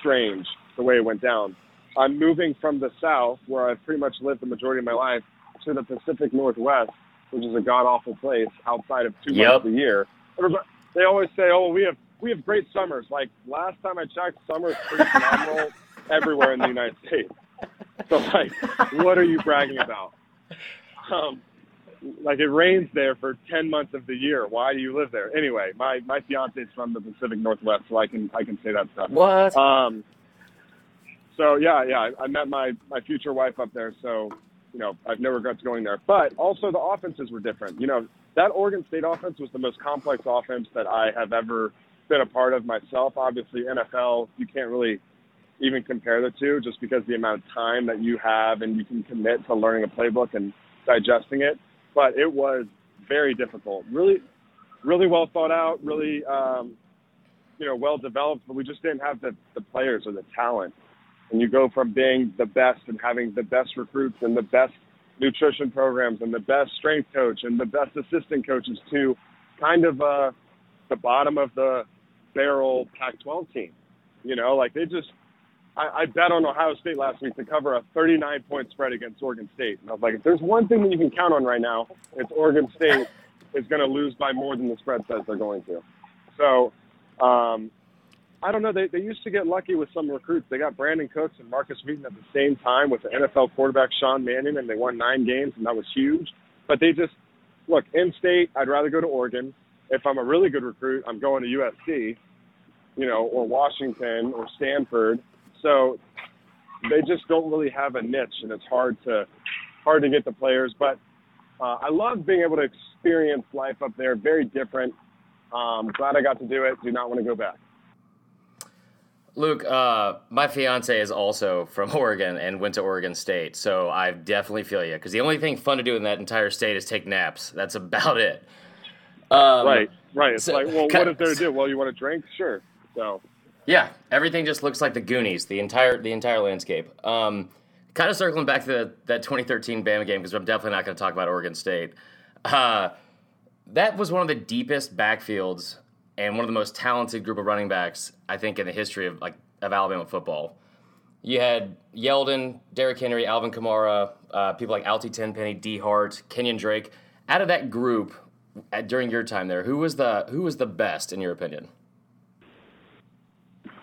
strange the way it went down. I'm moving from the south, where I've pretty much lived the majority of my life, to the Pacific Northwest, which is a god awful place outside of two yep. months a year. Everybody, they always say, "Oh, we have we have great summers." Like last time I checked, summer's pretty phenomenal everywhere in the United States. So like, what are you bragging about? Um, like it rains there for 10 months of the year. Why do you live there? Anyway, my, my fiance is from the Pacific Northwest, so I can, I can say that stuff. What? Um, so yeah, yeah, I, I met my, my future wife up there. So, you know, I've no regrets going there, but also the offenses were different. You know, that Oregon State offense was the most complex offense that I have ever been a part of myself. Obviously NFL, you can't really even compare the two just because the amount of time that you have and you can commit to learning a playbook and digesting it, but it was very difficult. Really, really well thought out. Really, um, you know, well developed. But we just didn't have the the players or the talent. And you go from being the best and having the best recruits and the best nutrition programs and the best strength coach and the best assistant coaches to kind of uh, the bottom of the barrel Pac-12 team. You know, like they just I, I bet on Ohio State last week to cover a 39 point spread against Oregon State. And I was like, if there's one thing that you can count on right now, it's Oregon State is going to lose by more than the spread says they're going to. So, um, I don't know. They, they used to get lucky with some recruits. They got Brandin Cooks and Markus Wheaton at the same time with the NFL quarterback Sean Mannion, and they won nine games, and that was huge. But they just look in state. I'd rather go to Oregon. If I'm a really good recruit, I'm going to USC, you know, or Washington or Stanford so they just don't really have a niche, and it's hard to hard to get the players. But uh, I love being able to experience life up there. Very different. Um, glad I got to do it. Do not want to go back. Luke, uh, my fiance is also from Oregon and went to Oregon State, so I definitely feel you. Because the only thing fun to do in that entire state is take naps. That's about it. Um, right, right. It's so, like, well, what is there to do? Well, you want to drink? Sure. So yeah, everything just looks like the Goonies. The entire the entire landscape. Um, kind of circling back to the, that 2013 Bama game because I'm definitely not going to talk about Oregon State. Uh, that was one of the deepest backfields and one of the most talented group of running backs I think in the history of like of Alabama football. You had Yeldon, Derrick Henry, Alvin Kamara, uh, people like Altee Tenpenny, Dee Hart, Kenyon Drake. Out of that group, at, during your time there, who was the who was the best in your opinion?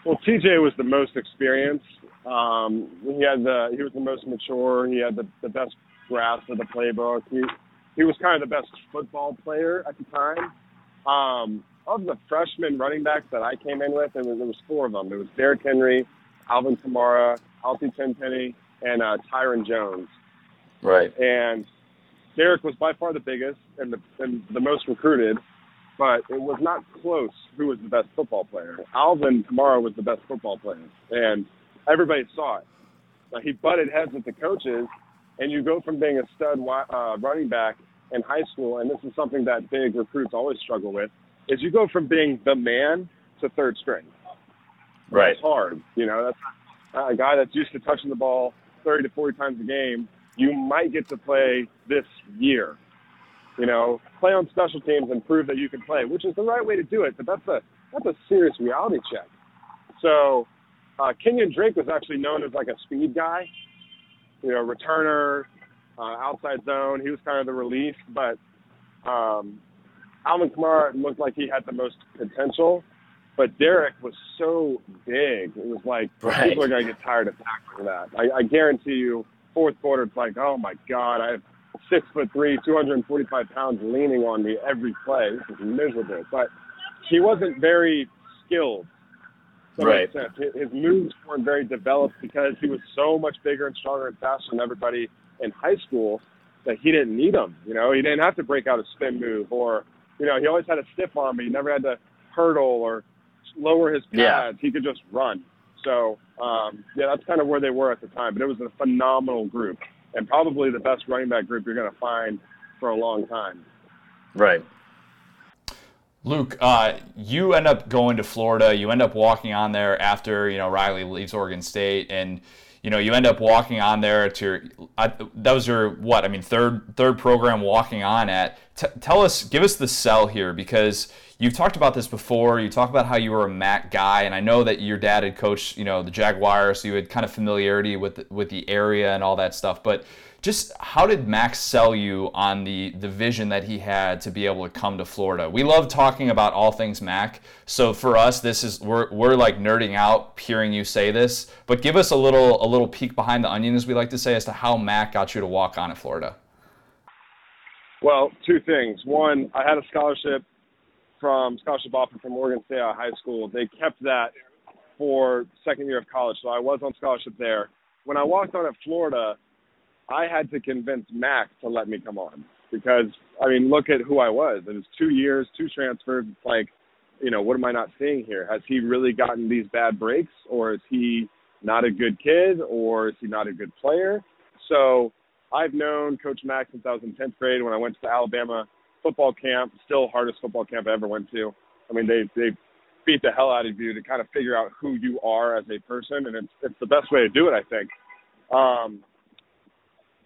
Well, TJ was the most experienced. Um, he had the he was the most mature. He had the, the best grasp of the playbook. He he was kind of the best football player at the time. Um, of the freshman running backs that I came in with, there was, there was four of them. There was Derrick Henry, Alvin Kamara, Altee Tenpenny, and uh, Tyren Jones. Right. And Derrick was by far the biggest and the, and the most recruited but it was not close who was the best football player. Alvin Kamara was the best football player, and everybody saw it. Now, he butted heads with the coaches, and you go from being a stud uh, running back in high school, and this is something that big recruits always struggle with, is you go from being the man to third string. Right. It's hard. You know, that's a guy that's used to touching the ball 30 to 40 times a game. You might get to play this year you know, play on special teams and prove that you can play, which is the right way to do it. But that's a that's a serious reality check. So uh, Kenyon Drake was actually known as like a speed guy, you know, returner, uh, outside zone. He was kind of the relief, but um, Alvin Kamara looked like he had the most potential. But Derrick was so big, it was like right. people are going to get tired of tackling that. I, I guarantee you, fourth quarter, it's like, oh my god, I have six foot three, 245 pounds, leaning on me every play. This is miserable. But he wasn't very skilled. So right. His moves weren't very developed because he was so much bigger and stronger and faster than everybody in high school that he didn't need them. You know, he didn't have to break out a spin move or, you know, he always had a stiff arm, but he never had to hurdle or lower his pads. Yeah. He could just run. So, um, yeah, that's kind of where they were at the time. But it was a phenomenal group and probably the best running back group you're going to find for a long time. Right. Luke, uh, you end up going to Florida. You end up walking on there after you know Riley leaves Oregon State, and you know you end up walking on there to your. Uh, that was your what? I mean, third third program walking on at. T- tell us, give us the sell here because you've talked about this before. You talk about how you were a MAC guy, and I know that your dad had coached you know the Jaguars, so you had kind of familiarity with with the area and all that stuff, but just how did Max sell you on the, the vision that he had to be able to come to Florida? We love talking about all things Mac. So for us, this is we're, we're like nerding out hearing you say this. But give us a little a little peek behind the onion, as we like to say, as to how Mac got you to walk on at Florida. Well, two things. One, I had a scholarship from scholarship offer from Oregon State High School. They kept that for second year of college, so I was on scholarship there. When I walked on at Florida, I had to convince Mac to let me come on because I mean, look at who I was. It was two years, two transfers. It's like, you know, what am I not seeing here? Has he really gotten these bad breaks, or is he not a good kid, or is he not a good player? So I've known Coach Mac since I was in 10th grade when I went to the Alabama football camp. Still hardest football camp I ever went to. I mean, they they beat the hell out of you to kind of figure out who you are as a person, and it's it's the best way to do it, I think. Um,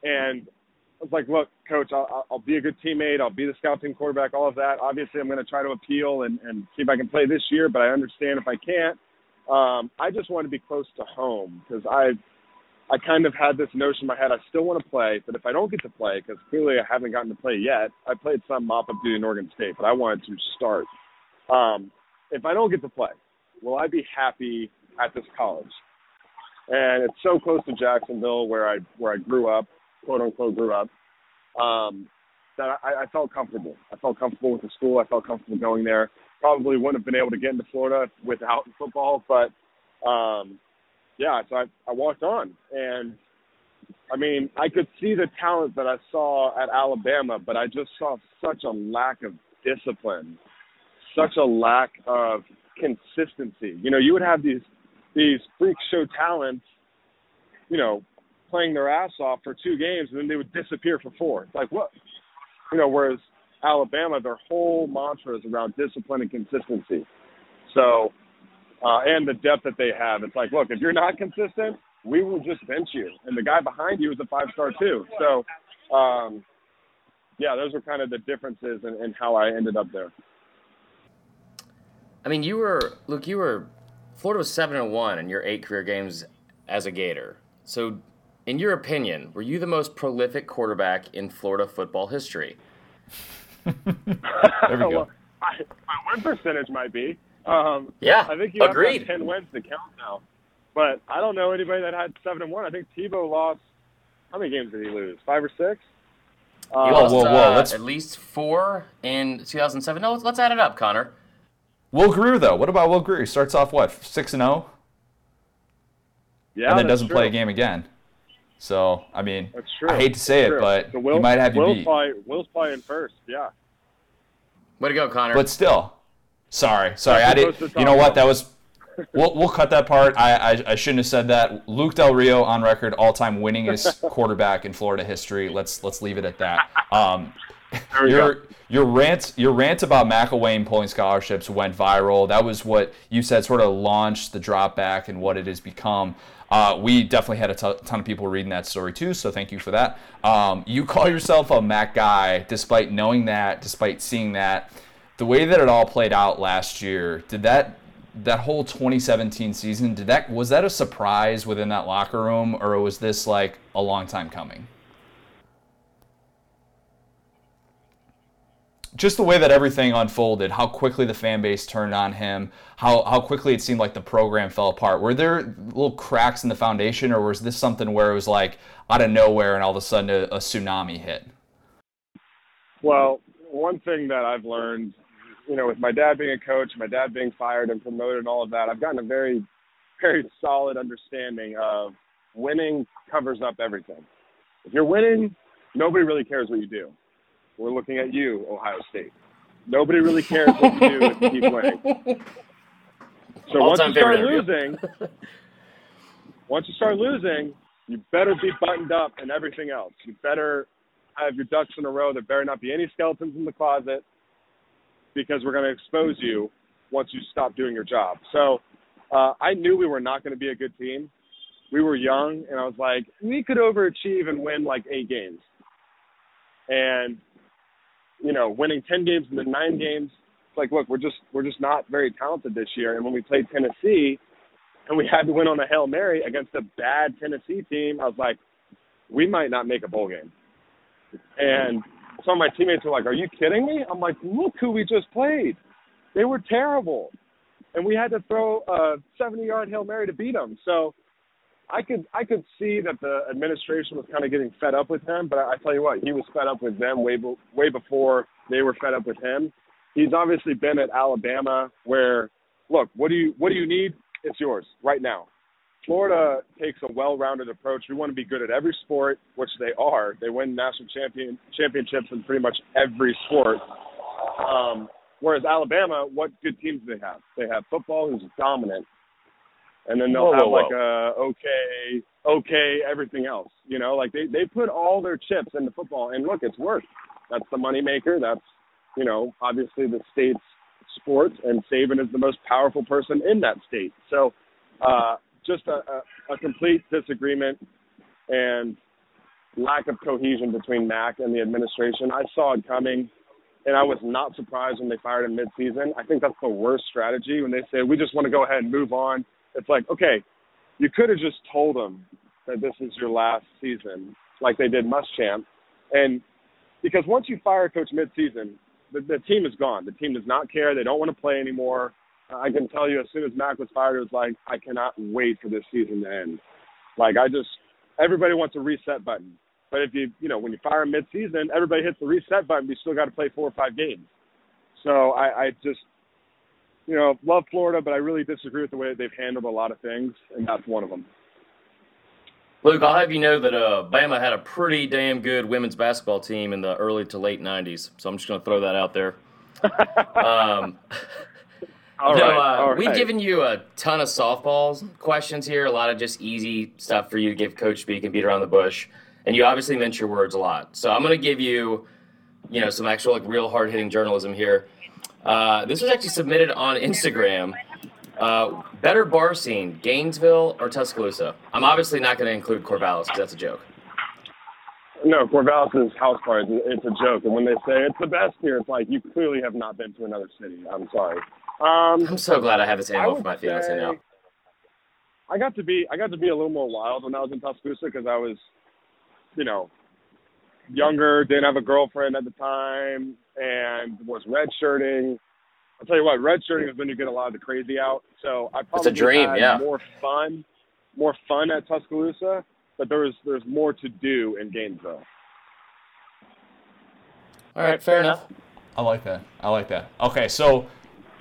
and I was like, look, coach, I'll, I'll be a good teammate. I'll be the scout team quarterback, all of that. Obviously, I'm going to try to appeal and, and see if I can play this year, but I understand if I can't. Um, I just want to be close to home because I've I kind of had this notion in my head. I still want to play, but if I don't get to play, because clearly I haven't gotten to play yet, I played some mop up duty in Oregon State, but I wanted to start. Um, if I don't get to play, will I be happy at this college? And it's so close to Jacksonville, where I where I grew up quote unquote grew up, um, that I, I felt comfortable. I felt comfortable with the school. I felt comfortable going there. Probably wouldn't have been able to get into Florida without football, but um, yeah, so I, I walked on, and I mean, I could see the talent that I saw at Alabama, but I just saw such a lack of discipline, such a lack of consistency. You know, you would have these these freak show talents, you know, playing their ass off for two games and then they would disappear for four. It's like what? You know, whereas Alabama, their whole mantra is around discipline and consistency. So, uh, and the depth that they have. It's like, look, if you're not consistent, we will just bench you. And the guy behind you is a five star too. So, um, yeah, those are kind of the differences in, in how I ended up there. I mean, you were look, you were Florida was seven and one in your eight career games as a Gator. So in your opinion, were you the most prolific quarterback in Florida football history? there we go. well, I, my win percentage might be. Um, yeah, I think you agreed. have ten wins to count now. But I don't know anybody that had seven and one. I think Tebow lost. How many games did he lose? Five or six? He uh, lost whoa, whoa, whoa. Uh, at least four in 2007. No, let's, let's add it up, Connor. Will Grier though. What about Will Grier? He starts off what six and zero. Oh? Yeah, and then doesn't true. play a game again. So I mean, That's true. I hate to say That's it, but so Will, he might have you Will's beat. Probably, Will's playing first. Yeah. Way to go, Connor. But still, sorry, sorry, I did. You know what? That was. We'll, we'll cut that part. I, I, I shouldn't have said that. Luke Del Rio on record, all-time winningest quarterback in Florida history. Let's let's leave it at that. Um, your your rant your rant about McElwain pulling scholarships went viral. That was what you said sort of launched the drop back and what it has become. Uh, we definitely had a t- ton of people reading that story too, so thank you for that. Um, you call yourself a Mac guy despite knowing that, despite seeing that. The way that it all played out last year, did that that whole 2017 season, did that was that a surprise within that locker room, or was this like a long time coming? Just the way that everything unfolded, how quickly the fan base turned on him, how, how quickly it seemed like the program fell apart. Were there little cracks in the foundation, or was this something where it was like out of nowhere and all of a sudden a, a tsunami hit? Well, one thing that I've learned, you know, with my dad being a coach, my dad being fired and promoted and all of that, I've gotten a very, very solid understanding of winning covers up everything. If you're winning, nobody really cares what you do. We're looking at you, Ohio State. Nobody really cares what you do if you keep winning. So once All-time you start losing, once you start losing, you better be buttoned up and everything else. You better have your ducks in a row. There better not be any skeletons in the closet because we're going to expose you once you stop doing your job. So uh, I knew we were not going to be a good team. We were young, and I was like, we could overachieve and win like eight games. And you know, winning ten games and then nine games, it's like, look, we're just we're just not very talented this year. And when we played Tennessee, and we had to win on a hail mary against a bad Tennessee team, I was like, we might not make a bowl game. And some of my teammates were like, "Are you kidding me?" I'm like, "Look who we just played. They were terrible, and we had to throw a 70-yard hail mary to beat them." So I could I could see that the administration was kind of getting fed up with him, but I, I tell you what, he was fed up with them way be, way before they were fed up with him. He's obviously been at Alabama, where look, what do you what do you need? It's yours right now. Florida takes a well-rounded approach. We want to be good at every sport, which they are. They win national champion championships in pretty much every sport. Um, whereas Alabama, what good teams do they have? They have football, who's dominant, and then they'll Whoa, have whoa, like a okay, okay, everything else. You know, like they they put all their chips into football, and look, it's worked. That's the moneymaker. That's you know, obviously the state's sport, and Saban is the most powerful person in that state. So. Uh, just a, a, a complete disagreement and lack of cohesion between Mac and the administration. I saw it coming, and I was not surprised when they fired him midseason. I think that's the worst strategy when they say we just want to go ahead and move on. It's like, okay, you could have just told them that this is your last season, like they did Muschamp, and because once you fire a coach midseason, the, the team is gone. The team does not care. They don't want to play anymore. Uh, I can tell you, as soon as Mac was fired, it was like I cannot wait for this season to end. Like I just, everybody wants a reset button. But if you, you know, when you fire mid-season, everybody hits the reset button. You still got to play four or five games. So I, I just, you know, love Florida, but I really disagree with the way that they've handled a lot of things, and that's one of them. Luke, I'll have you know that uh, Bama had a pretty damn good women's basketball team in the early to late '90s. So I'm just going to throw that out there. um, All no, right, uh, we've right. given you a ton of softball questions here, a lot of just easy stuff for you to give Coach speak and beat around the bush. And you obviously mince your words a lot. So I'm going to give you, you know, some actual like real hard hitting journalism here. Uh, this was actually submitted on Instagram. Uh, better bar scene, Gainesville or Tuscaloosa? I'm obviously not going to include Corvallis because that's a joke. No, Corvallis' is house party, it's a joke. And when they say it's the best here, it's like you clearly have not been to another city. I'm sorry. Um, I'm so glad I have this ammo for my fiance say- now. I got to be I got to be a little more wild when I was in Tuscaloosa because I was, you know, younger, didn't have a girlfriend at the time, and was redshirting. I'll tell you what, redshirting is when you get a lot of the crazy out. So I probably a dream, had yeah. more fun, more fun at Tuscaloosa, but there was there's more to do in Gainesville. All right, fair enough. I like that. I like that. Okay, so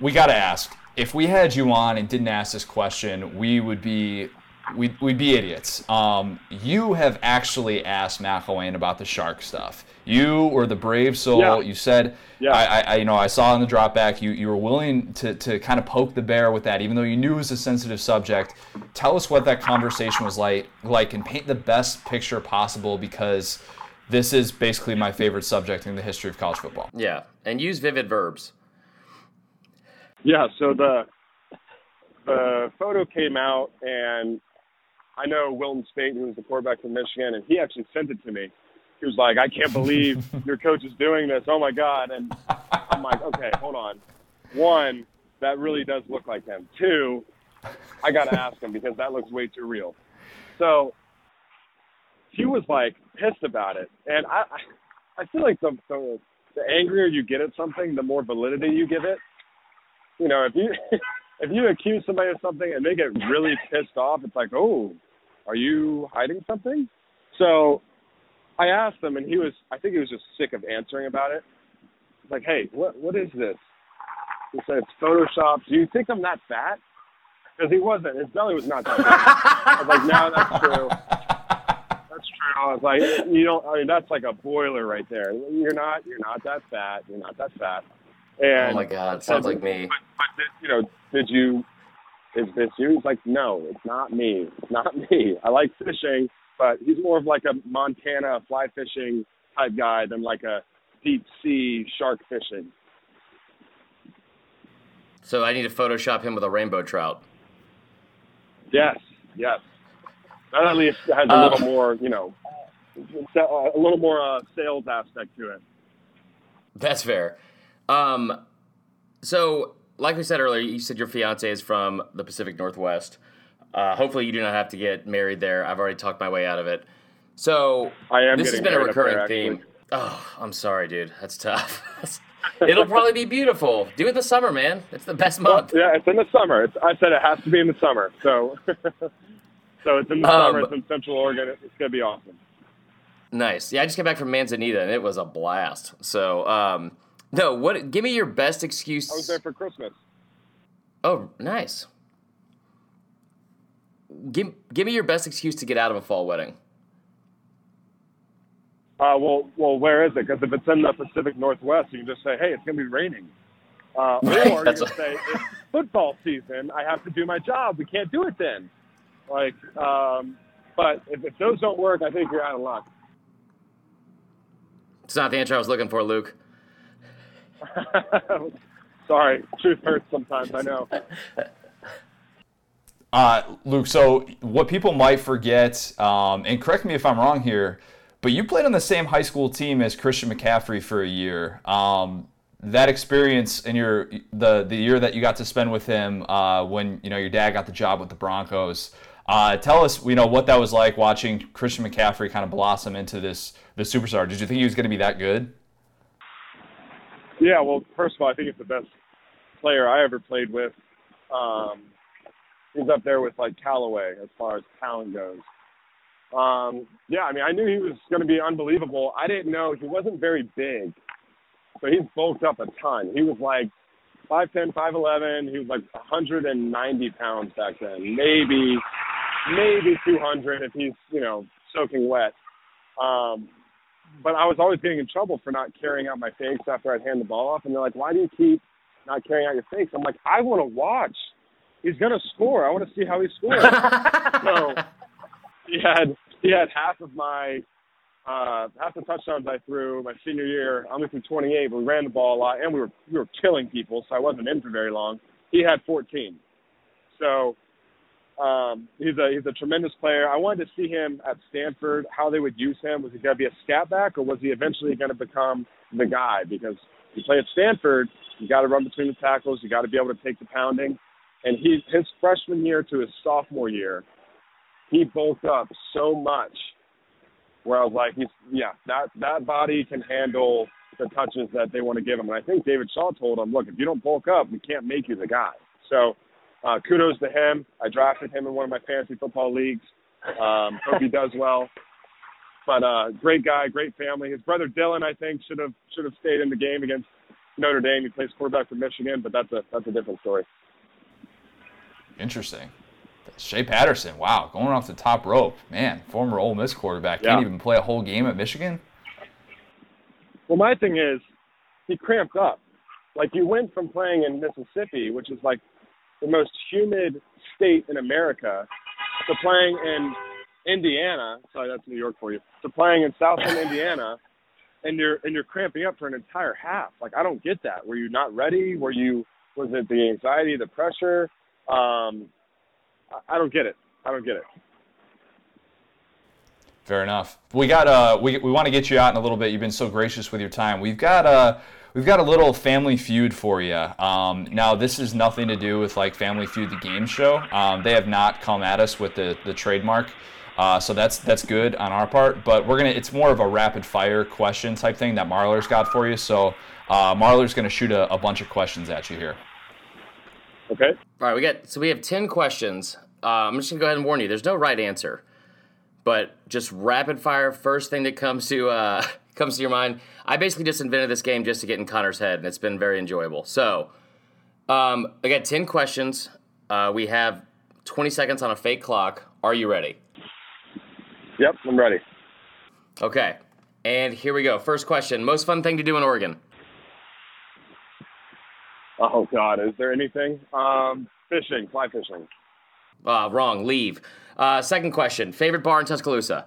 we got to ask. If we had you on and didn't ask this question, we would be we'd, we'd be idiots. Um, you have actually asked McElwain about the shark stuff. You were the brave soul. Yeah. You said, Yeah. I, I, I, you know, I saw in the drop back, you, you were willing to, to kind of poke the bear with that, even though you knew it was a sensitive subject. Tell us what that conversation was like, like, and paint the best picture possible because this is basically my favorite subject in the history of college football. Yeah, and use vivid verbs. Yeah, so the the photo came out, and I know Wilton Speight, who was the quarterback from Michigan, and he actually sent it to me. He was like, "I can't believe your coach is doing this. Oh my god!" And I'm like, "Okay, hold on. One, that really does look like him. Two, I got to ask him because that looks way too real." So he was like pissed about it, and I I I feel like the the, the angrier you get at something, the more validity you give it you know, if you if you accuse somebody of something and they get really pissed off, it's like, oh, are you hiding something? So I asked him, and he was, I think he was just sick of answering about it. like, hey, what what is this? He said it's Photoshop. Do you think I'm that fat? Because he wasn't. His belly was not that big. I was like, no, that's true. That's true. I was like, you don't. I mean, that's like a boiler right there. You're not. You're not that fat. You're not that fat. Oh and Oh my God, sounds like me. But, but did, you know, did you? Is this you? He's like, no, it's not me. It's not me. I like fishing, but he's more of like a Montana fly fishing type guy than like a deep sea shark fishing. So I need to Photoshop him with a rainbow trout. Yes, yes. That at least has a Um, little more, you know, a little more uh, sales aspect to it. That's fair. Um, so, like we said earlier, you said your fiance is from the Pacific Northwest. Uh, hopefully, you do not have to get married there. I've already talked my way out of it. So, I am this has been a up there, recurring theme. Oh, I'm sorry, dude. That's tough. It'll probably be beautiful. Do it in the summer, man. It's the best month. Yeah, it's in the summer. It's, I said it has to be in the summer. So, so it's in the Um, summer. It's in Central Oregon. It's gonna be awesome. Nice. Yeah, I just came back from Manzanita and it was a blast. So, um, no, what? Give me your best excuse. I was there for Christmas. Oh, nice. Give give me your best excuse to get out of a fall wedding. Uh, well, well, where is it? Because if it's in the Pacific Northwest, you can just say, "Hey, it's gonna be raining," uh, Right, or you can a- say, "It's football season. I have to do my job. We can't do it then." Like, um, but if, if those don't work, I think you're out of luck. It's not the answer I was looking for, Luke. Sorry, truth hurts sometimes. I know. Uh, Luke, so what people might forget, um, and correct me if I'm wrong here, but you played on the same high school team as Christian McCaffrey for a year. Um, that experience in your the the year that you got to spend with him uh, when you know your dad got the job with the Broncos. Uh, tell us, you know, what that was like watching Christian McCaffrey kind of blossom into this this superstar. Did you think he was going to be that good? Yeah, well, first of all, I think it's the best player I ever played with. Um, he's up there with like Callaway as far as talent goes. Um, yeah, I mean, I knew he was going to be unbelievable. I didn't know he wasn't very big, so he's bulked up a ton. He was like 5'10", 5'11". He was like 190 pounds back then, maybe maybe 200 if he's you know soaking wet. Um, but I was always getting in trouble for not carrying out my fakes after I'd hand the ball off, and they're like, "Why do you keep not carrying out your fakes?" I'm like, "I want to watch. He's gonna score. I want to see how he scores." so he had he had half of my uh, half the touchdowns I threw my senior year. I only threw 28, but we ran the ball a lot, and we were we were killing people, so I wasn't in for very long. He had 14. So um, he's a he's a tremendous player. I wanted to see him at Stanford, how they would use him. Was he going to be a scat back, or was he eventually going to become the guy? Because you play at Stanford, you got to run between the tackles, you got to be able to take the pounding. And he his freshman year to his sophomore year, he bulked up so much. Where I was like, he's yeah, that that body can handle the touches that they want to give him. And I think David Shaw told him, look, if you don't bulk up, we can't make you the guy. So uh, kudos to him. I drafted him in one of my fantasy football leagues. Um, hope he does well. But uh, great guy, great family. His brother Dylan, I think, should have should have stayed in the game against Notre Dame. He plays quarterback for Michigan, but that's a that's a different story. Interesting. Shea Patterson, wow, going off the top rope, man. Former Ole Miss quarterback can't even play a whole game at Michigan. Well, my thing is, he cramped up. Like you went from playing in Mississippi, which is like the most humid state in America, to playing in Indiana. Sorry, that's New York for you. To playing in Southern Indiana, and you're and you're cramping up for an entire half. Like I don't get that. Were you not ready? Were you? Was it the anxiety, the pressure? Um, I, I don't get it. I don't get it. Fair enough. We got uh we, we want to get you out in a little bit. You've been so gracious with your time. We've got uh we've got a little Family Feud for you. Um, now this is nothing to do with like Family Feud the game show. Um, they have not come at us with the the trademark. Uh, so that's that's good on our part, but we're gonna. It's more of a rapid fire question type thing that Marler's got for you. So uh, Marler's gonna shoot a, a bunch of questions at you here. Okay. All right, we got so we have ten questions. Uh, I'm just gonna go ahead and warn you. There's no right answer, but just rapid fire. First thing that comes to uh, comes to your mind. I basically just invented this game just to get in Connor's head, and it's been very enjoyable. So, um, I got ten questions. Uh, we have twenty seconds on a fake clock. Are you ready? Yep, I'm ready. Okay. And here we go. First question. Most fun thing to do in Oregon? Oh God, is there anything? Um, fishing, fly fishing. Uh, wrong. Leave. Uh, second question. Favorite bar in Tuscaloosa?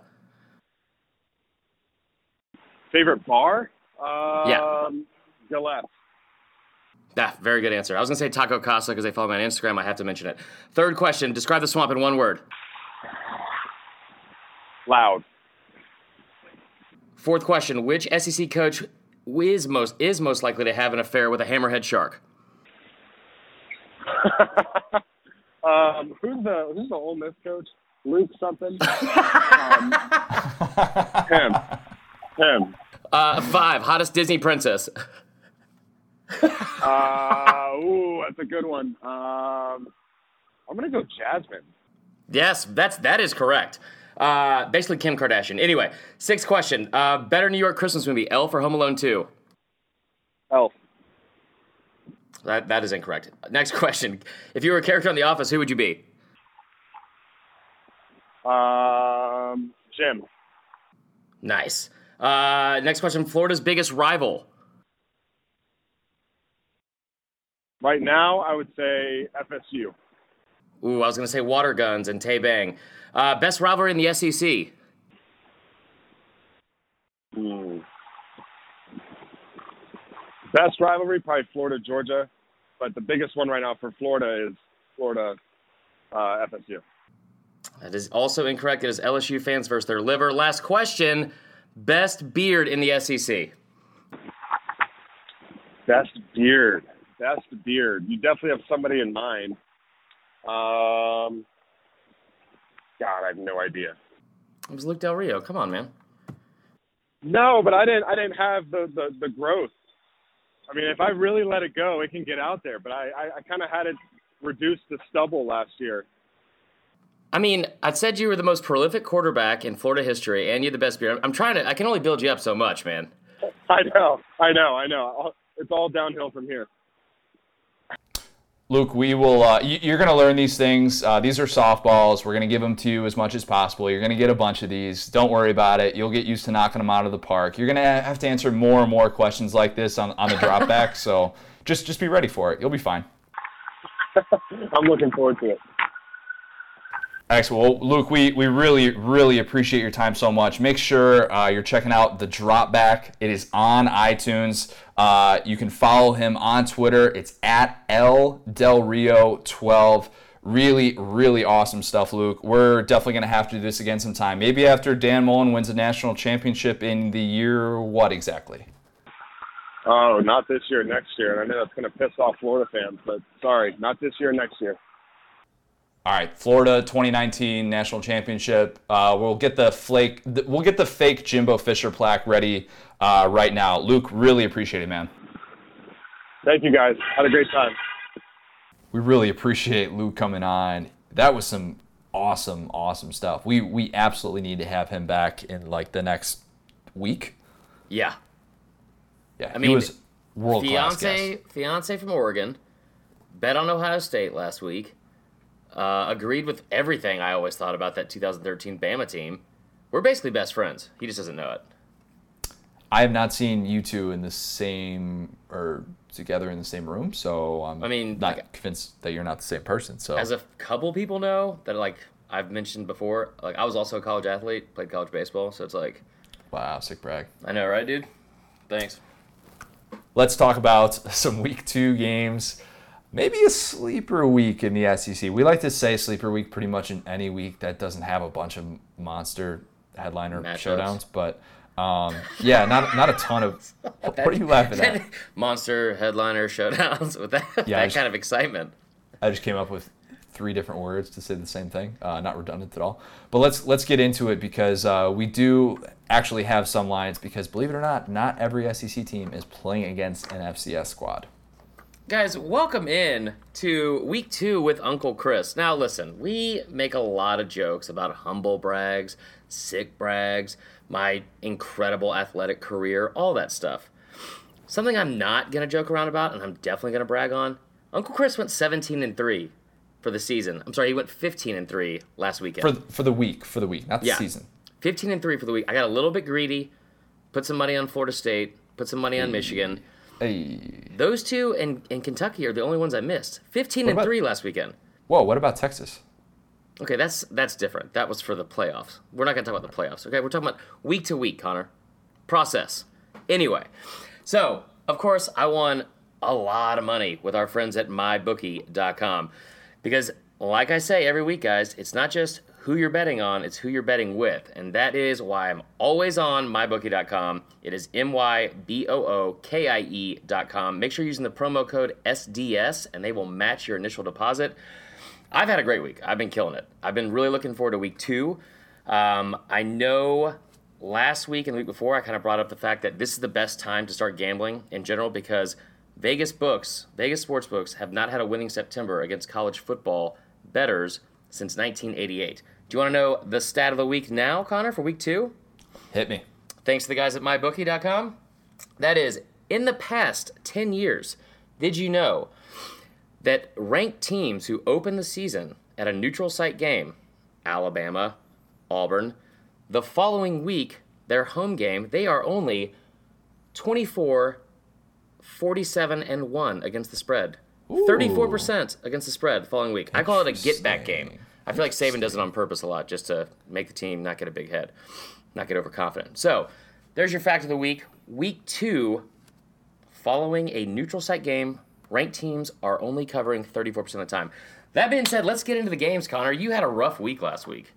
Favorite bar? Um, Yeah. Gallettes. Ah, very good answer. I was going to say Taco Casa because they follow me on Instagram. I have to mention it. Third question. Describe the swamp in one word. Loud. Fourth question. Which SEC coach is most is most likely to have an affair with a hammerhead shark? um, who's the who's the Ole Miss coach? Luke something. um, him. Him. Uh, five. Hottest Disney princess. Uh, ooh, that's a good one. Um, I'm gonna go Jasmine. Yes, that's that is correct. Uh, basically Kim Kardashian. Anyway, sixth question. Uh, better New York Christmas movie, Elf or Home Alone Two? Elf. That that is incorrect. Next question. If you were a character on The Office, who would you be? Um, Jim. Nice. Uh, next question. Florida's biggest rival. Right now, I would say FSU. Ooh, I was gonna say Water Guns and Tay Bang. Uh, best rivalry in the SEC. Hmm. Best rivalry, probably Florida Georgia, but the biggest one right now for Florida is Florida uh, FSU. That is also incorrect. It is LSU fans versus their liver. Last question. Best beard in the SEC. Best beard. Best beard. You definitely have somebody in mind. Um, God, I have no idea. It was Luke Del Rio. Come on, man. No, but I didn't. I didn't have the the, the growth. I mean, if I really let it go, it can get out there. But I I, I kind of had it reduced to stubble last year. I mean, I said you were the most prolific quarterback in Florida history, and you're the best beard. I'm trying to. I can only build you up so much, man. I know. I know. I know. It's all downhill from here. Luke, we will. Uh, you, you're going to learn these things. Uh, these are softballs. We're going to give them to you as much as possible. You're going to get a bunch of these. Don't worry about it. You'll get used to knocking them out of the park. You're going to have to answer more and more questions like this on, on the drop back. so just just be ready for it. You'll be fine. I'm looking forward to it. Excellent. Well, Luke, we, we really, really appreciate your time so much. Make sure uh, you're checking out the drop back. It is on iTunes. Uh, you can follow him on Twitter. It's at L Del Rio 12. Really, really awesome stuff, Luke. We're definitely going to have to do this again sometime. Maybe after Dan Mullen wins a national championship in the year what exactly? Oh, not this year, next year. And I know that's going to piss off Florida fans, but sorry, not this year, next year. All right, Florida 2019 national championship. Uh, we'll get the flake. We'll get the fake Jimbo Fisher plaque ready uh, right now. Luke, really appreciate it, man. Thank you, guys. Had a great time. We really appreciate Luke coming on. That was some awesome, awesome stuff. We we absolutely need to have him back in like the next week. Yeah. Yeah, I he mean, was world class. Fiance, fiance from Oregon, bet on Ohio State last week. Uh, agreed with everything I always thought about that 2013 Bama team. We're basically best friends. He just doesn't know it. I have not seen you two in the same or together in the same room, so I'm I mean, not like- convinced that you're not the same person. So As a couple people know that, like I've mentioned before, like I was also a college athlete, played college baseball, so it's like wow, sick brag. I know, right, dude? Thanks. Let's talk about some week two games. Maybe a sleeper week in the SEC. We like to say sleeper week pretty much in any week that doesn't have a bunch of monster headliner Matchups. showdowns. But um, yeah, not not a ton of. What are you laughing at? Monster headliner showdowns with that, Yeah, that just- kind of excitement. I just came up with three different words to say the same thing. Uh, not redundant at all. But let's let's get into it because uh, we do actually have some lines. Because believe it or not, not every SEC team is playing against an FCS squad. Guys, welcome in to week two with Uncle Chris. Now, listen, we make a lot of jokes about humble brags, sick brags, my incredible athletic career, all that stuff. Something I'm not going to joke around about, and I'm definitely going to brag on Uncle Chris went 17 and 3 for the season. I'm sorry, he went 15 and 3 last weekend. For for the week, for the week, not the Yeah. season. 15 and 3 for the week. I got a little bit greedy, put some money on Florida State, put some money on Michigan. Hey. Those two and, and Kentucky are the only ones I missed. 15 and about- 3 last weekend. Whoa, what about Texas? Okay, that's that's different. That was for the playoffs. We're not going to talk about the playoffs. Okay, we're talking about week to week, Connor. Process. Anyway, so of course I won a lot of money with our friends at mybookie.com because, like I say every week, guys, it's not just who you're betting on; it's who you're betting with, and that is why I'm always on mybookie.com. It is m y b o o k i e.com. Make sure you're using the promo code SDS, and they will match your initial deposit. I've had a great week. I've been killing it. I've been really looking forward to week two. Um, I know last week and the week before, I kind of brought up the fact that this is the best time to start gambling in general because Vegas books, Vegas sports books, have not had a winning September against college football betters since 1988. Do you want to know the stat of the week now, Connor, for week two? Hit me. Thanks to the guys at mybookie.com. That is, in the past 10 years, did you know that ranked teams who open the season at a neutral site game, Alabama, Auburn, the following week, their home game, they are only 24, 47, and 1 against the spread. 34% against the spread the following week. I call it a get back game. I feel like Saban does it on purpose a lot just to make the team not get a big head, not get overconfident. So there's your fact of the week. Week two, following a neutral site game, ranked teams are only covering 34% of the time. That being said, let's get into the games, Connor. You had a rough week last week.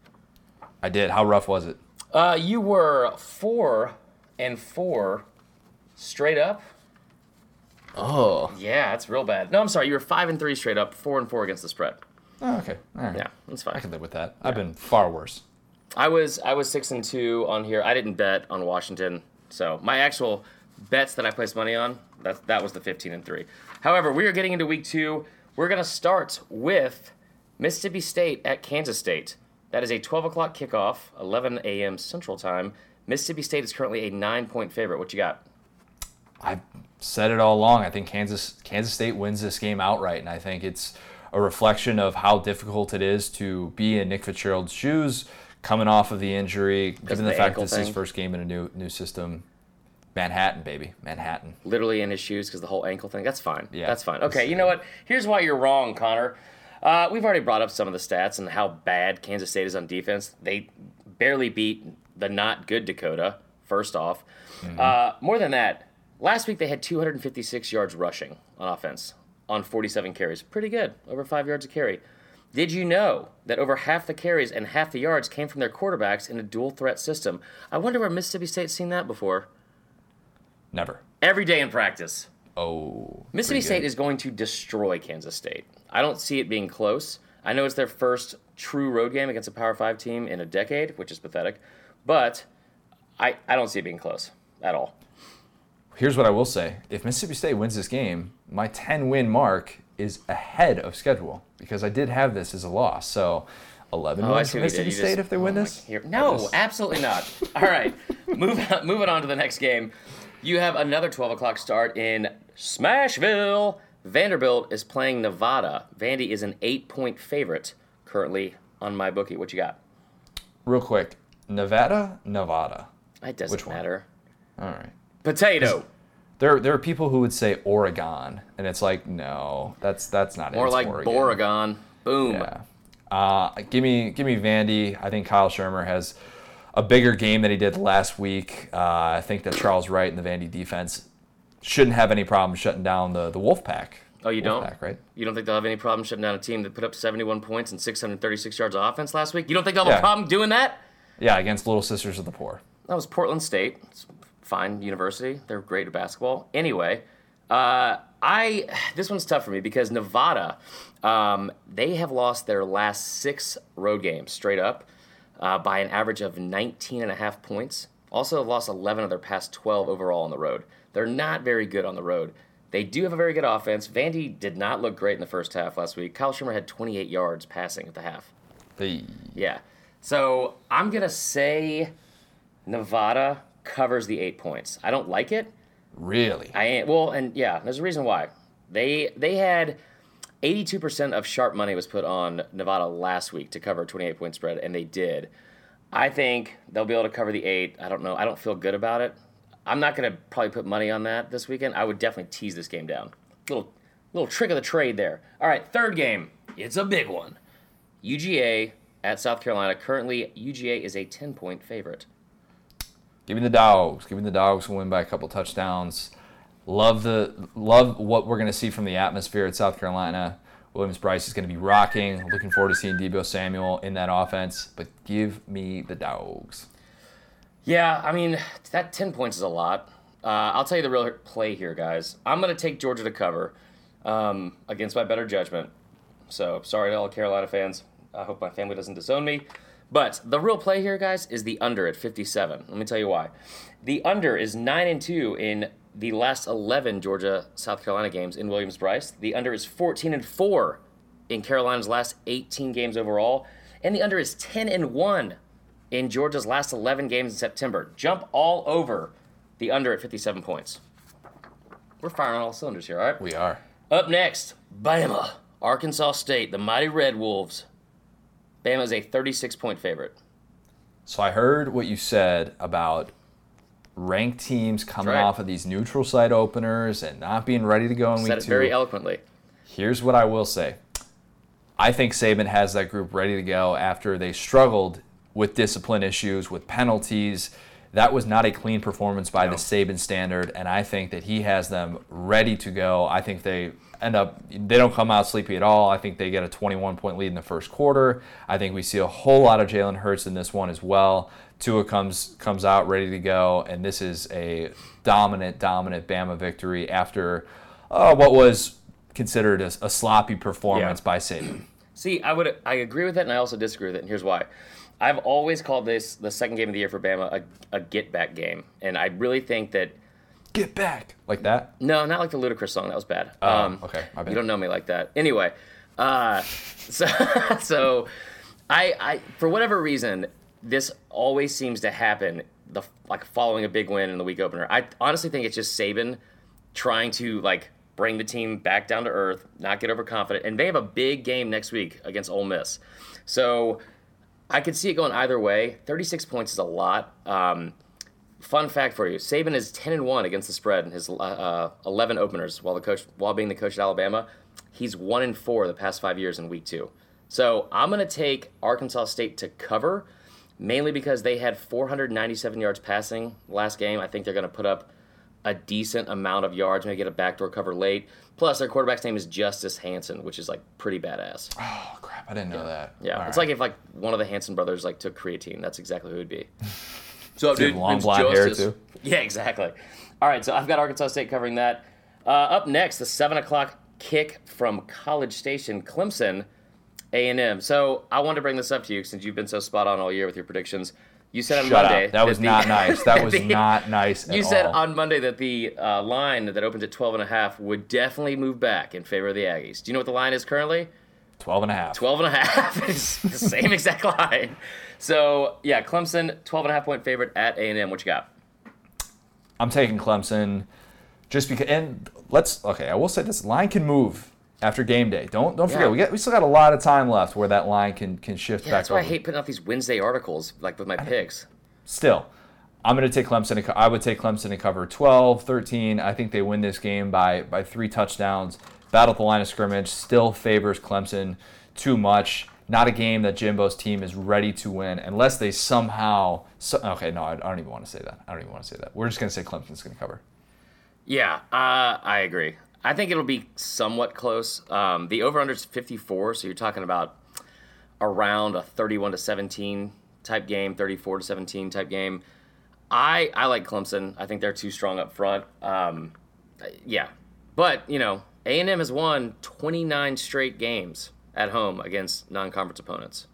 I did. How rough was it? Uh, you were four and four straight up. Oh. Yeah, that's real bad. No, I'm sorry. You were five and three straight up, four and four against the spread. Oh okay. All right. Yeah, that's fine. I can live with that. I've been far worse. I was I was six and two on here. I didn't bet on Washington, so my actual bets that I placed money on that that was the 15 and three. However, we are getting into week two. We're gonna start with Mississippi State at Kansas State. That is a 12 o'clock kickoff, 11 a.m. Central Time. Mississippi State is currently a nine point favorite. What you got? I've said it all along. I think Kansas Kansas State wins this game outright, and I think it's a reflection of how difficult it is to be in Nick Fitzgerald's shoes, coming off of the injury, given the, the fact this is his first game in a new new system. Manhattan, baby, Manhattan. literally in his shoes because the whole ankle thing. That's fine. Yeah. That's fine. Okay, you know what? Here's why you're wrong, Connor. Uh, we've already brought up some of the stats and how bad Kansas State is on defense. They barely beat the not good Dakota, first off. Uh, more than that, last week they had 256 yards rushing on offense on 47 carries. Pretty good, over five yards a carry. Did you know that over half the carries and half the yards came from their quarterbacks in a dual threat system? I wonder where Mississippi State's seen that before. Never. Every day in practice. Oh. Mississippi State is going to destroy Kansas State. I don't see it being close. I know it's their first true road game against a Power Five team in a decade, which is pathetic, but I, I don't see it being close at all. Here's what I will say: If Mississippi State wins this game, my 10 win mark is ahead of schedule because I did have this as a loss. So 11 Oh, wins for what you did. Mississippi State just- if they oh win my- this. here- No, Goodness. absolutely not. All right, move on, moving on to the next game. You have another 12 o'clock start in Smashville. Vanderbilt is playing Nevada. Vandy is an eight point favorite currently on my bookie. What you got? Real quick, Nevada, Nevada. It doesn't Which one? matter. All right. Potato. There, there are people who would say Oregon, and it's like, no, that's that's not it. More like Oregon. Boregon. Boom. Yeah. Uh, give me, give me Vandy. I think Kyle Shurmur has a bigger game than he did last week. Uh, I think that Charles Wright and the Vandy defense shouldn't have any problem shutting down the the Wolfpack. Oh, you don't? Right? You don't think they'll have any problem shutting down a team that put up 71 points and 636 yards of offense last week? You don't think they'll have Yeah. a problem doing that? Yeah, against Little Sisters of the Poor. That was Portland State. It's fine university. They're great at basketball. Anyway, uh, I this one's tough for me because Nevada, um, they have lost their last six road games straight up uh, by an average of 19 and a half points. Also have lost 11 of their past 12 overall on the road. They're not very good on the road. They do have a very good offense. Vandy did not look great in the first half last week. Kyle Shurmur had 28 yards passing at the half. Hey. Yeah. So I'm going to say Nevada covers the eight points. I don't like it. Really? I ain't, well, and yeah, there's a reason why. They they had 82% of sharp money was put on Nevada last week to cover a 28 point spread, and they did. I think they'll be able to cover the eight. I don't know. I don't feel good about it. I'm not going to probably put money on that this weekend. I would definitely tease this game down. Little little trick of the trade there. All right, third game. It's a big one. UGA at South Carolina. Currently, UGA is a 10 point favorite. Give me the dogs. Give me the dogs to win by a couple touchdowns. Love the love what we're going to see from the atmosphere at South Carolina. Williams-Brice is going to be rocking. Looking forward to seeing Deebo Samuel in that offense. But give me the dogs. Yeah, I mean that 10 points is a lot. Uh, I'll tell you the real play here, guys. I'm going to take Georgia to cover um, against my better judgment. So sorry to all Carolina fans. I hope my family doesn't disown me. But the real play here, guys, is the under at 57. Let me tell you why. The under is 9 and 2 in the last 11 Georgia South Carolina games in Williams-Brice. The under is 14 and 4 in Carolina's last 18 games overall, and the under is 10 and 1 in Georgia's last 11 games in September. Jump all over the under at 57 points. We're firing on all cylinders here, all right? We are. Up next, Bama, Arkansas State, the mighty Red Wolves. Bama is a 36 point favorite. So I heard what you said about ranked teams coming right. off of these neutral site openers and not being ready to go in Said week it two. very eloquently. Here's what I will say. I think Saban has that group ready to go after they struggled with discipline issues, with penalties. That was not a clean performance by the Saban standard, and I think that he has them ready to go. I think they end up they don't come out sleepy at all. I think they get a 21 point lead in the first quarter. I think we see a whole lot of Jalen Hurts in this one as well. Tua comes comes out ready to go, and this is a dominant, dominant Bama victory after uh, what was considered a, a sloppy performance Yeah. by Saban. See, I would I agree with that, and I also disagree with it, and here's why. I've always called this the second game of the year for Bama a, a get back game, and I really think that Get back like that. no, not like the ludicrous song that was bad. Oh, okay, my bad. You don't know me like that. Anyway, uh, so so I I for whatever reason this always seems to happen the like following a big win in the week opener. I honestly think it's just Saban trying to like bring the team back down to earth, not get overconfident, and they have a big game next week against Ole Miss. So I could see it going either way. 36 points is a lot. Um, fun fact for you: Saban is 10 and one against the spread in his uh, uh, 11 openers while the coach while being the coach at Alabama. He's one and four the past five years in week two. So I'm gonna take Arkansas State to cover, mainly because they had 497 yards passing last game. I think they're gonna put up a decent amount of yards, maybe get a backdoor cover late. Plus, their quarterback's name is Justice Hansen, which is like pretty badass. Oh crap! I didn't know that. Yeah, All it's right. like if like one of the Hanson brothers like took creatine. That's exactly who it'd be. So Dude, long blonde hair, too. Yeah, exactly. All right, so I've got Arkansas State covering that. Uh, up next, the seven o'clock kick from College Station, Clemson, A and M. So I wanted to bring this up to you since you've been so spot on all year with your predictions. You said on Shut Monday up. That was the- not nice. That was the- not nice. At You said all. on Monday that the uh, line that opens at 12 and a half would definitely move back in favor of the Aggies. Do you know what the line is currently? 12 and a half. 12 and a half is the same exact line. So, yeah, Clemson, 12 and a half point favorite at A&M. What you got? I'm taking Clemson just because and let's okay, I will say this line can move after game day. Don't don't forget Yeah. we get we still got a lot of time left where that line can can shift Yeah, back that's why I hate putting out these Wednesday articles like with my picks. Still, I'm going to take Clemson to I would take Clemson to cover 12, 13. I think they win this game by by 3 touchdowns. Battle at the line of scrimmage still favors Clemson too much. Not a game that Jimbo's team is ready to win unless they somehow. So, okay, no, I, I don't even want to say that. I don't even want to say that. We're just going to say Clemson's going to cover. Yeah, uh, I agree. I think it'll be somewhat close. Um, the over-under is 54, so you're talking about around a 31 to 17 type game, 34 to 17 type game. I I like Clemson. I think they're too strong up front. Um, yeah, but you know, A and M has won 29 straight games at home against non-conference opponents.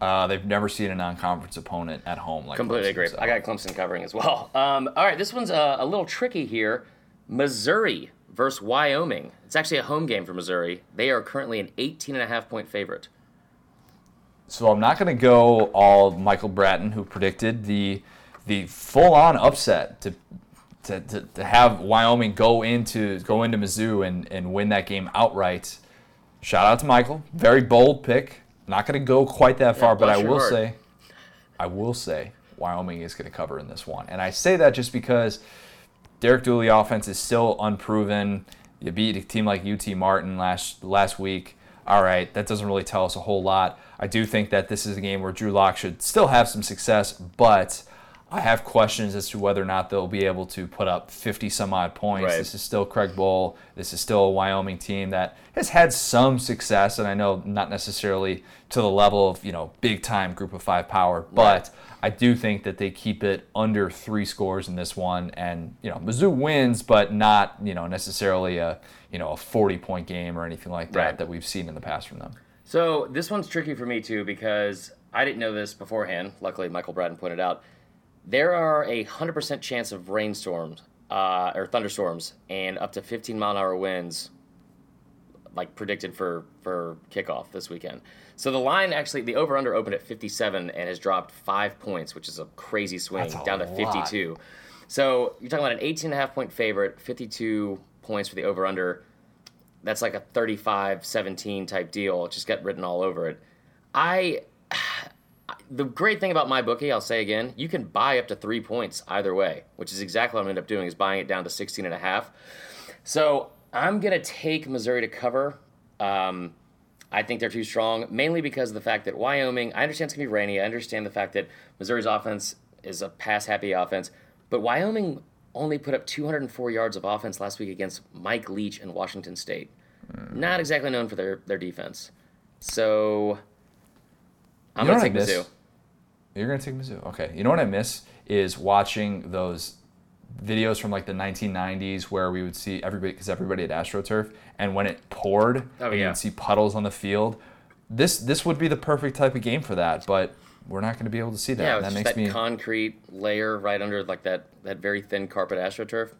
Uh, they've never seen a non-conference opponent at home like Completely Clemson, agree. so. I got Clemson covering as well. Um, all right, this one's uh, a little tricky here. Missouri versus Wyoming. It's actually a home game for Missouri. They are currently an 18 and a half point favorite. So I'm not going to go all Michael Bratton, who predicted the the full on upset to, to, to, to have Wyoming go into go into Mizzou and, and win that game outright. Shout out to Michael, very bold pick. Not going to go quite that far, but I will heart. say, I will say Wyoming is going to cover in this one, and I say that just because Derek Dooley offense is still unproven. You beat a team like UT Martin last last week. All right, that doesn't really tell us a whole lot. I do think that this is a game where Drew Lock should still have some success, but I have questions as to whether or not they'll be able to put up 50 some odd points. Right. This is still Craig Bohl. This is still a Wyoming team that has had some success, and I know not necessarily to the level of you know big time Group of Five power, but I do think that they keep it under three scores in this one, and you know Mizzou wins, but not you know necessarily a you know a 40 point game or anything like that Right. that we've seen in the past from them. So this one's tricky for me too because I didn't know this beforehand. Luckily, Michael Bratton pointed out there are a hundred percent chance of rainstorms uh, or thunderstorms and up to 15 mile an hour winds, like predicted for for kickoff this weekend. So the line actually, the over under opened at 57 and has dropped five points, which is a crazy swing a down to lot. 52. So you're talking about an 18 and a half point favorite, 52 points for the over under that's like a 35 17 type deal. It just got written all over it. I the great thing about my bookie, I'll say again, you can buy up to 3 points either way, which is exactly what I'm going to end up doing is buying it down to 16 and a half. So, I'm going to take Missouri to cover. Um, I think they're too strong, mainly because of the fact that Wyoming, I understand it's going to be rainy. I understand the fact that Missouri's offense is a pass happy offense, but Wyoming only put up 204 yards of offense last week against Mike Leach and Washington State. Not exactly known for their, their defense. So I'm going to take miss? Mizzou. You're gonna take Mizzou. Okay. You know what I miss is watching those videos from like the 1990s where we would see everybody because everybody had AstroTurf, and when it poured, Oh, and yeah. you'd see puddles on the field. This this would be the perfect type of game for that, but we're not going to be able to see that. Yeah, that makes that me concrete layer right under like that, that very thin carpet astroturf.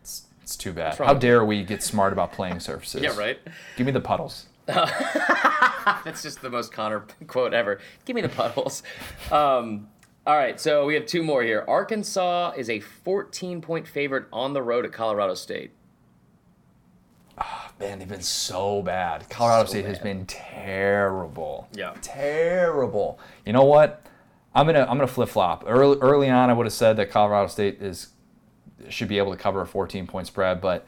it's it's too bad. How dare we get smart about playing surfaces? Yeah, right. Give me the puddles. That's just the most Connor quote ever. Give me the puddles. Um, all right, so we have two more here. Arkansas is a 14 point favorite on the road at Colorado State. Oh, Man, they've been so bad. Colorado So State has been terrible. Yeah. Terrible. You know what? I'm gonna I'm gonna flip flop. Early early on, I would have said that Colorado State is should be able to cover a 14 point spread, but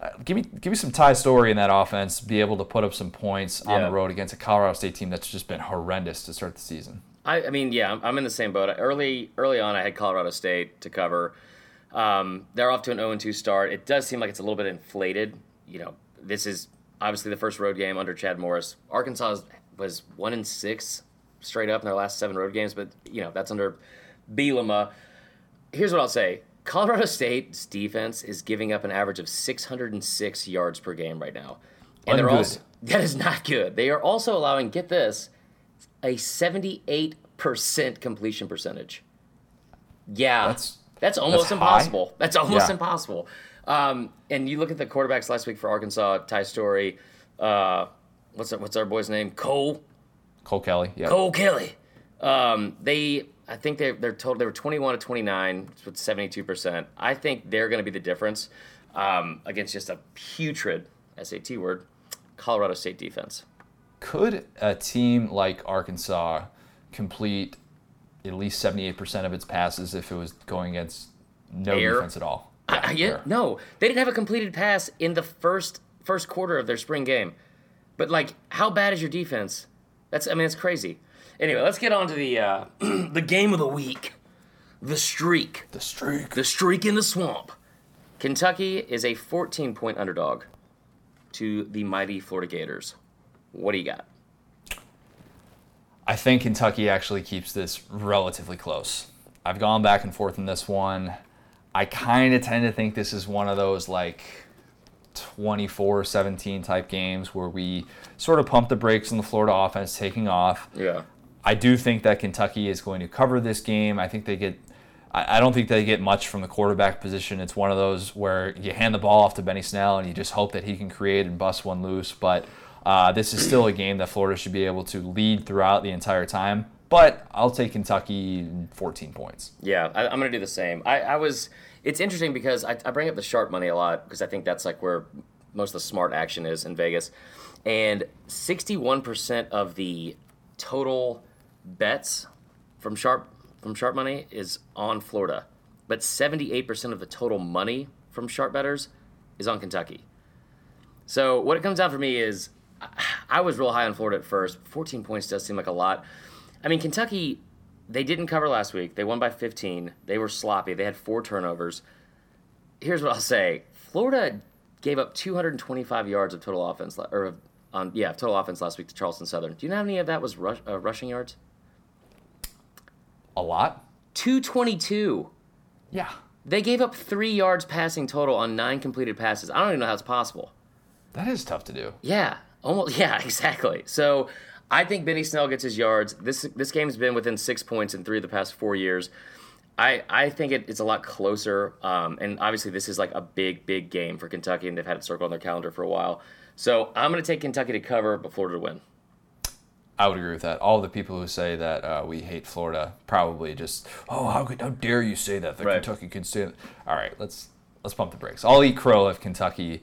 uh, give me give me some Ty Storey in that offense, be able to put up some points on the road against a Colorado State team that's just been horrendous to start the season. I, I mean, yeah, I'm, I'm in the same boat. Early early on, I had Colorado State to cover. Um, they're off to an 0-2 start. It does seem like it's a little bit inflated. You know, this is obviously the first road game under Chad Morris. Arkansas was one in six straight up in their last seven road games, but you know that's under Bielema. Here's what I'll say: Colorado State's defense is giving up an average of 606 yards per game right now, and they're also that is not good. They are also allowing get this a 78% completion percentage. Yeah. That's- That's, almost that's high. impossible. That's almost Yeah. impossible. Um, and you look at the quarterbacks last week for Arkansas, Ty Storey, uh, what's our, what's our boy's name? Cole. Cole Kelly, yeah. Cole Kelly. Um, they, I think they they're told they were 21 to 29 with 72 percent. I think they're going to be the difference um, against just a putrid SAT word, Colorado State defense. Could a team like Arkansas complete at least 78% of its passes if it was going against no Air? defense at all? I, I, yeah, no, they didn't have a completed pass in the first first quarter of their spring game. But like, how bad is your defense? That's I mean, it's crazy. Anyway, let's get on to the uh, the game of the week, the streak, The streak. the streak in the swamp. Kentucky is a 14 point underdog to the mighty Florida Gators. What do you got? I think Kentucky actually keeps this relatively close. I've gone back and forth in this one. I kind of tend to think this is one of those like 24 17 type games where we sort of pump the brakes on the Florida offense taking off. Yeah. I do think that Kentucky is going to cover this game. I think they get I, don't think they get much from the quarterback position. It's one of those where you hand the ball off to Benny Snell and you just hope that he can create and bust one loose. But uh, this is still a game that Florida should be able to lead throughout the entire time. But I'll take Kentucky 14 points. Yeah, I, am going to do the same. I, I, was. It's interesting because I, I bring up the sharp money a lot because I think that's like where most of the smart action is in Vegas. And 61% of the total bets from sharp from sharp money is on Florida, but 78% of the total money from sharp betters is on Kentucky. So what it comes down for me is I was real high on Florida at first. 14 points does seem like a lot. I mean, Kentucky, they didn't cover last week. They won by 15. They were sloppy. They had four turnovers. Here's what I'll say Florida gave up 225 yards of total offense, or on yeah, total offense last week to Charleston Southern. Do you know how many of that was rush, uh, rushing yards? A lot. 222. Yeah. They gave up three yards passing total on nine completed passes. I don't even know how it's possible. That is tough to do. Yeah, almost. Yeah, exactly. So I think Benny Snell gets his yards. This this game's been within six points in three of the past four years. I, I think it, it's a lot closer. Um, and obviously, this is like a big, big game for Kentucky, and they've had it circled on their calendar for a while. So I'm going to take Kentucky to cover, but Florida to win. I would agree with that. All the people who say that uh, we hate Florida probably just, oh, how, could, how dare you say that? The right. Kentucky can stay. All right, let's let's pump the brakes. I'll eat crow if Kentucky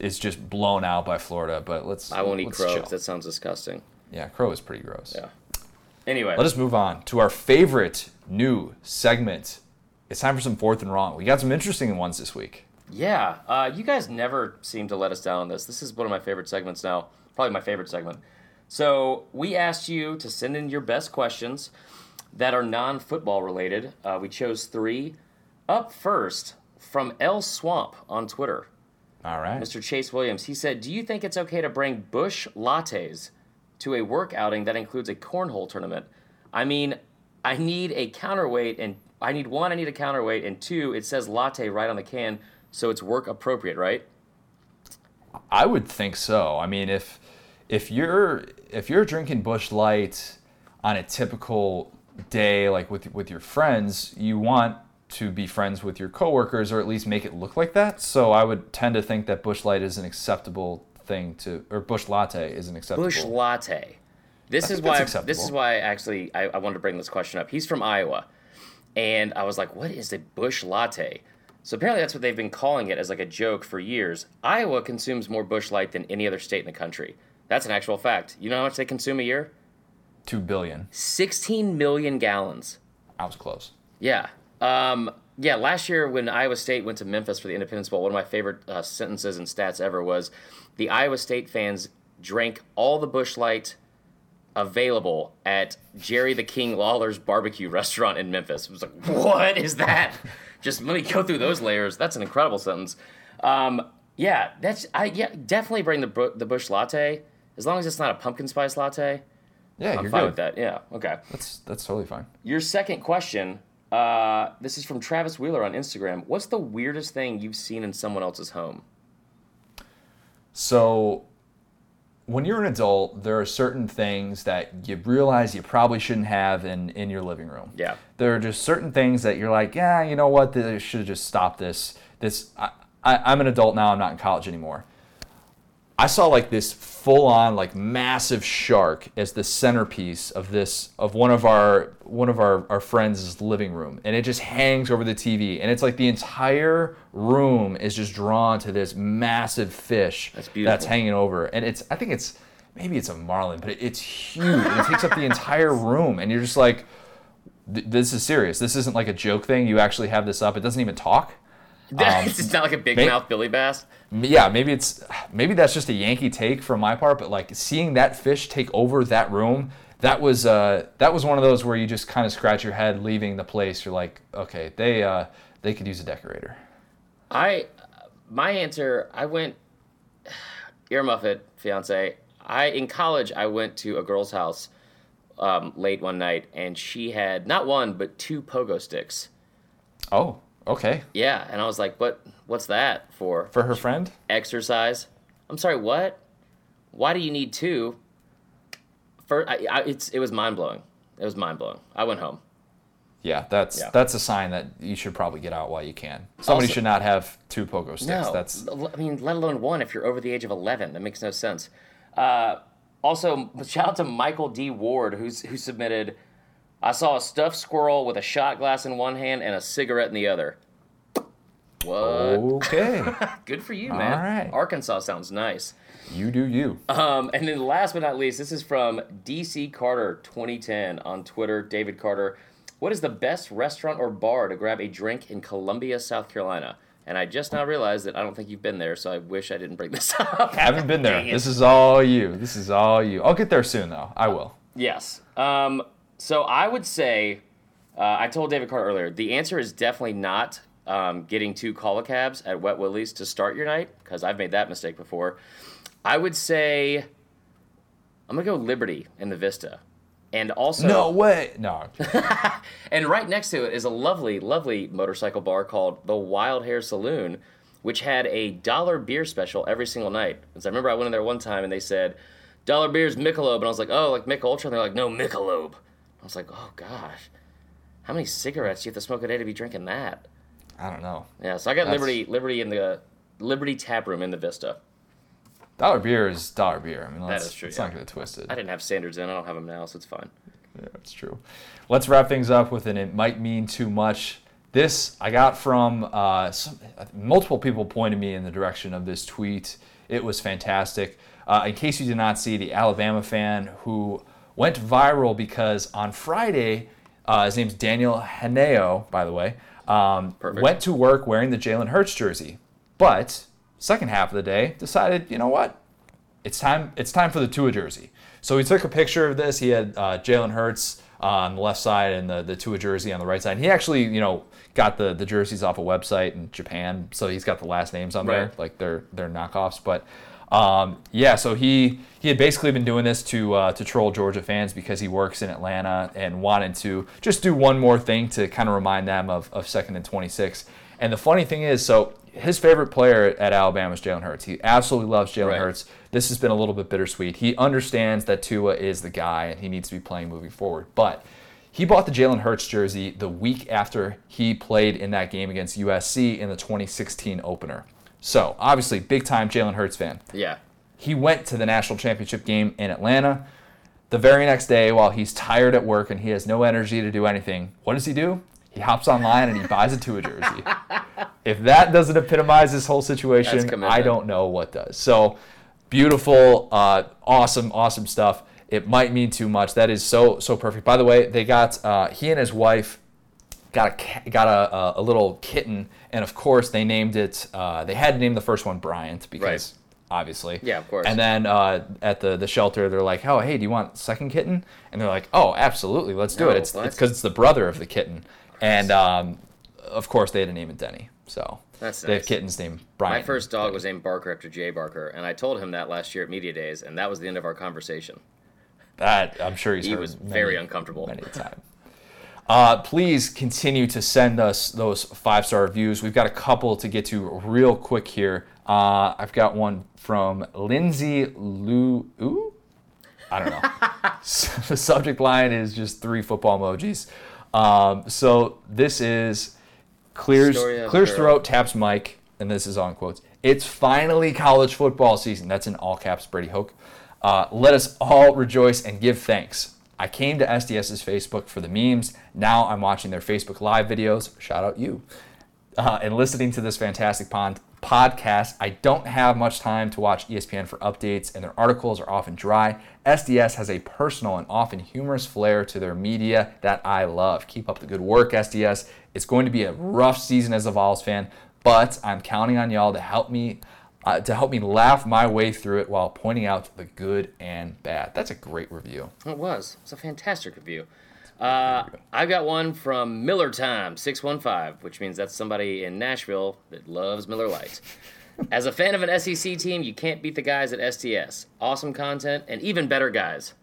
is just blown out by Florida, but let's. I won't eat crow. That sounds disgusting. Yeah, crow is pretty gross. Yeah. Anyway, let us move on to our favorite new segment. It's time for some fourth and wrong. We got some interesting ones this week. Yeah, uh, you guys never seem to let us down on this. This is one of my favorite segments now. Probably my favorite segment. So we asked you to send in your best questions that are non-football related. Uh, we chose three. Up first from L Swamp on Twitter. All right. Mr. Chase Williams. He said, "Do you think it's okay to bring Busch lattes to a work outing that includes a cornhole tournament? I mean, I need a counterweight and I need one. I need a counterweight, and two, it says latte right on the can, so it's work appropriate, right?" I would think so. I mean, if if you're if you're drinking Busch Light on a typical day, like with with your friends, you want to be friends with your coworkers or at least make it look like that. So I would tend to think that Busch Light is an acceptable thing to, or Busch Latte is an acceptable. Busch Latte. This is why. This is why actually I, I wanted to bring this question up. He's from Iowa, and I was like, "What is a Busch Latte?" So apparently that's what they've been calling it as like a joke for years. Iowa consumes more Busch Light than any other state in the country. That's an actual fact. You know how much they consume a year? Two billion. 16 million gallons. I was close. Yeah. Um, yeah, last year when Iowa State went to Memphis for the Independence Bowl, one of my favorite uh, sentences and stats ever was the Iowa State fans drank all the Busch Light available at Jerry the King Lawler's barbecue restaurant in Memphis. It was like, what is that? Just let me go through those layers. That's an incredible sentence. Um, yeah, that's I yeah definitely bring the the Busch Latte as long as it's not a pumpkin spice latte. Yeah, I'm you're fine good. with that. Yeah, okay. That's that's totally fine. Your second question. Uh, this is from Travis Wheeler on Instagram. What's the weirdest thing you've seen in someone else's home? So, when you're an adult, there are certain things that you realize you probably shouldn't have in, in your living room. Yeah. There are just certain things that you're like, yeah, you know what? They should have just stopped this. This I, I, I'm an adult now. I'm not in college anymore. I saw like this full on like massive shark as the centerpiece of this of one of our one of our, our friends' living room and it just hangs over the TV and it's like the entire room is just drawn to this massive fish that's, that's hanging over and it's I think it's maybe it's a marlin but it's huge and it takes up the entire room and you're just like this is serious. This isn't like a joke thing. You actually have this up. It doesn't even talk. Um, it's not like a big mouth Billy Bass. Yeah, maybe it's maybe that's just a Yankee take from my part, but like seeing that fish take over that room, that was uh, that was one of those where you just kind of scratch your head leaving the place. You're like, okay, they uh, they could use a decorator. I my answer, I went ear muffet fiance. I in college I went to a girl's house um, late one night and she had not one but two pogo sticks. Oh. Okay. Yeah, and I was like, "What? What's that for?" For her friend? Exercise. I'm sorry. What? Why do you need two? For I, I, it's it was mind blowing. It was mind blowing. I went home. Yeah, that's Yeah. that's a sign that you should probably get out while you can. Somebody Also- should not have two pogo sticks. No, That's I mean, let alone one if you're over the age of 11. That makes no sense. Uh, also, shout out to Michael D. Ward, who's who submitted. I saw a stuffed squirrel with a shot glass in one hand and a cigarette in the other. What? okay. Good for you, man. All right. Arkansas sounds nice. you do you. Um, and then last but not least, this is from DC Carter 2010 on Twitter. David Carter, what is the best restaurant or bar to grab a drink in Columbia, South Carolina? And I just now realized that I don't think you've been there, so I wish I didn't bring this up. Haven't been there. This is all you. This is all you. I'll get there soon though. I will. Yes. Um, so I would say, uh, I told David Carter earlier, the answer is definitely not um, getting two call a cabs at Wet Willie's to start your night, because I've made that mistake before. I would say, I'm going to go Liberty in the Vista. And also, No way. No. and right next to it is a lovely, lovely motorcycle bar called the Wild Hair Saloon, which had a dollar beer special every single night. Because I remember I went in there one time and they said, dollar beer's Michelob. And I was like, oh, like Mich Ultra? And they're like, no, Michelob. I was like, oh, gosh. How many cigarettes do you have to smoke a day to be drinking that? I don't know. Yeah, so I got That's- Liberty Liberty in the Liberty Tap Room in the Vista. Dollar beer is dollar beer. I mean, let's, true, Let's yeah. not get it twisted. I didn't have standards then. I don't have them now, so it's fine. Yeah, it's true. Let's wrap things up with an it might mean too much. This I got from uh, some, multiple people pointed me in the direction of this tweet. It was fantastic. Uh, in case you did not see, the Alabama fan who went viral because on Friday, uh, his name's Daniel Haneo, by the way, um, went to work wearing the Jalen Hurts jersey, but second half of the day decided, you know what, it's time it's time for the Tua jersey. So he took a picture of this. He had uh, Jalen Hurts on the left side and the, the Tua jersey on the right side. He actually, you know, got the, the jerseys off a website in Japan, so he's got the last names on there, like they're they're knockoffs. But um, yeah, so he he had basically been doing this to uh, to troll Georgia fans because he works in Atlanta and wanted to just do one more thing to kind of remind them of, of second and 26. And the funny thing is, so his favorite player at Alabama is Jalen Hurts. He absolutely loves Jalen Right. Hurts. This has been a little bit bittersweet. He understands that Tua is the guy and he needs to be playing moving forward. But he bought the Jalen Hurts jersey the week after he played in that game against USC in the 2016 opener. So, obviously, big time Jalen Hurts fan. Yeah. He went to the national championship game in Atlanta. The very next day, while he's tired at work and he has no energy to do anything, what does he do? He hops online and he buys a Tua jersey. if that doesn't epitomize this whole situation. I don't know what does. So beautiful, uh, awesome, awesome stuff. It might mean too much. That is so so perfect. By the way, they got uh, he and his wife got a got a, a, a little kitten, and of course they named it. Uh, they had to name the first one Bryant because obviously. Yeah, of course. And then uh, at the the shelter, they're like, "Oh, hey, do you want second kitten?" And they're like, "Oh, absolutely, let's do No, it." It's what? it's because it's the brother of the kitten, and um, of course they had to name it Denny. So That's they have kittens named Bryant. My first dog was named Barker after Jay Barker, and I told him that last year at Media Days, and that was the end of our conversation. that. I'm sure he's He was many- very uncomfortable. many a time. Uh, please continue to send us those five star reviews. We've got a couple to get to real quick here. Uh, I've got one from Lindsay Lu. Ooh? I don't know. So the subject line is just three football emojis. Um, so this is clears Story of a clears throat, taps mic, and this is on quotes. It's finally college football season. That's in all caps, Brady Hoke. Uh, let us all rejoice and give thanks. I came to SDS's Facebook for the memes. Now I'm watching their Facebook Live videos. Shout out you. Uh, and listening to this fantastic podcast. I don't have much time to watch ESPN for updates, and their articles are often dry. SDS has a personal and often humorous flair to their media that I love. Keep up the good work, SDS. It's going to be a rough season as a Vols fan, but I'm counting on y'all to help me uh, to help me laugh my way through it while pointing out the good and bad. That's a great review. It was. It's a fantastic review. Uh, I've got one from Miller Time 615, which means that's somebody in Nashville that loves Miller Lite. As a fan of an SEC team, you can't beat the guys at SDS. Awesome content and even better guys.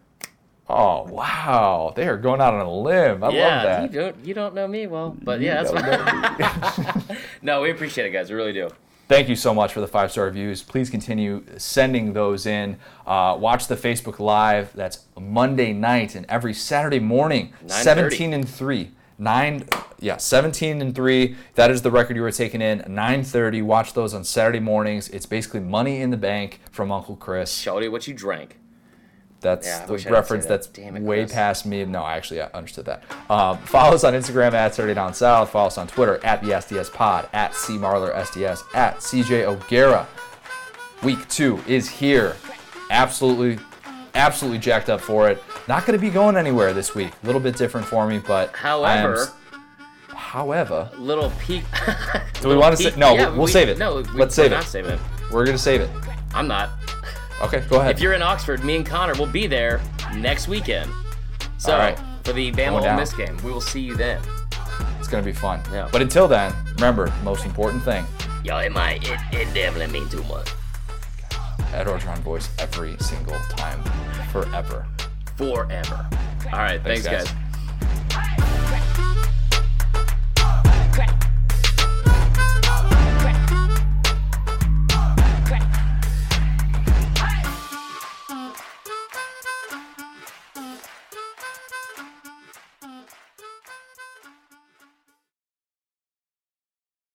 Oh wow, they are going out on a limb. I yeah, love that. you don't you don't know me well, but yeah, that's fine. no, we appreciate it, guys. We really do. Thank you so much for the five star reviews. Please continue sending those in. Uh, watch the Facebook Live. That's Monday night and every Saturday morning, 17 and 3. nine, yeah, 17 and three. That is the record you were taking in. 9:30. Watch those on Saturday mornings. It's basically money in the bank from Uncle Chris. Show you what you drank. That's Yeah, the wish I didn't reference that. that's it, way Chris. past me. No, I actually I understood that. Um, follow us on Instagram at Saturday Down South. Follow us on Twitter at the SDS Pod, at C Marler SDS, at CJ O'Gara. Week two is here. Absolutely, absolutely jacked up for it. Not going to be going anywhere this week. A little bit different for me, but However, however, little peek. do we want to say? No, we'll, we'll save it. No, we, let's save not it. saving it. We're gonna save it. I'm not. Okay, go ahead. If you're in Oxford, me and Connor will be there next weekend. So right. for the Bama Ole. Miss game, we will see you then. it's gonna be fun. Yeah. But until then, remember, most important thing. Yo, it might, it, it definitely mean too much. Ed Orgeron voice every single time, forever. Forever. All right, thanks, guys. guys.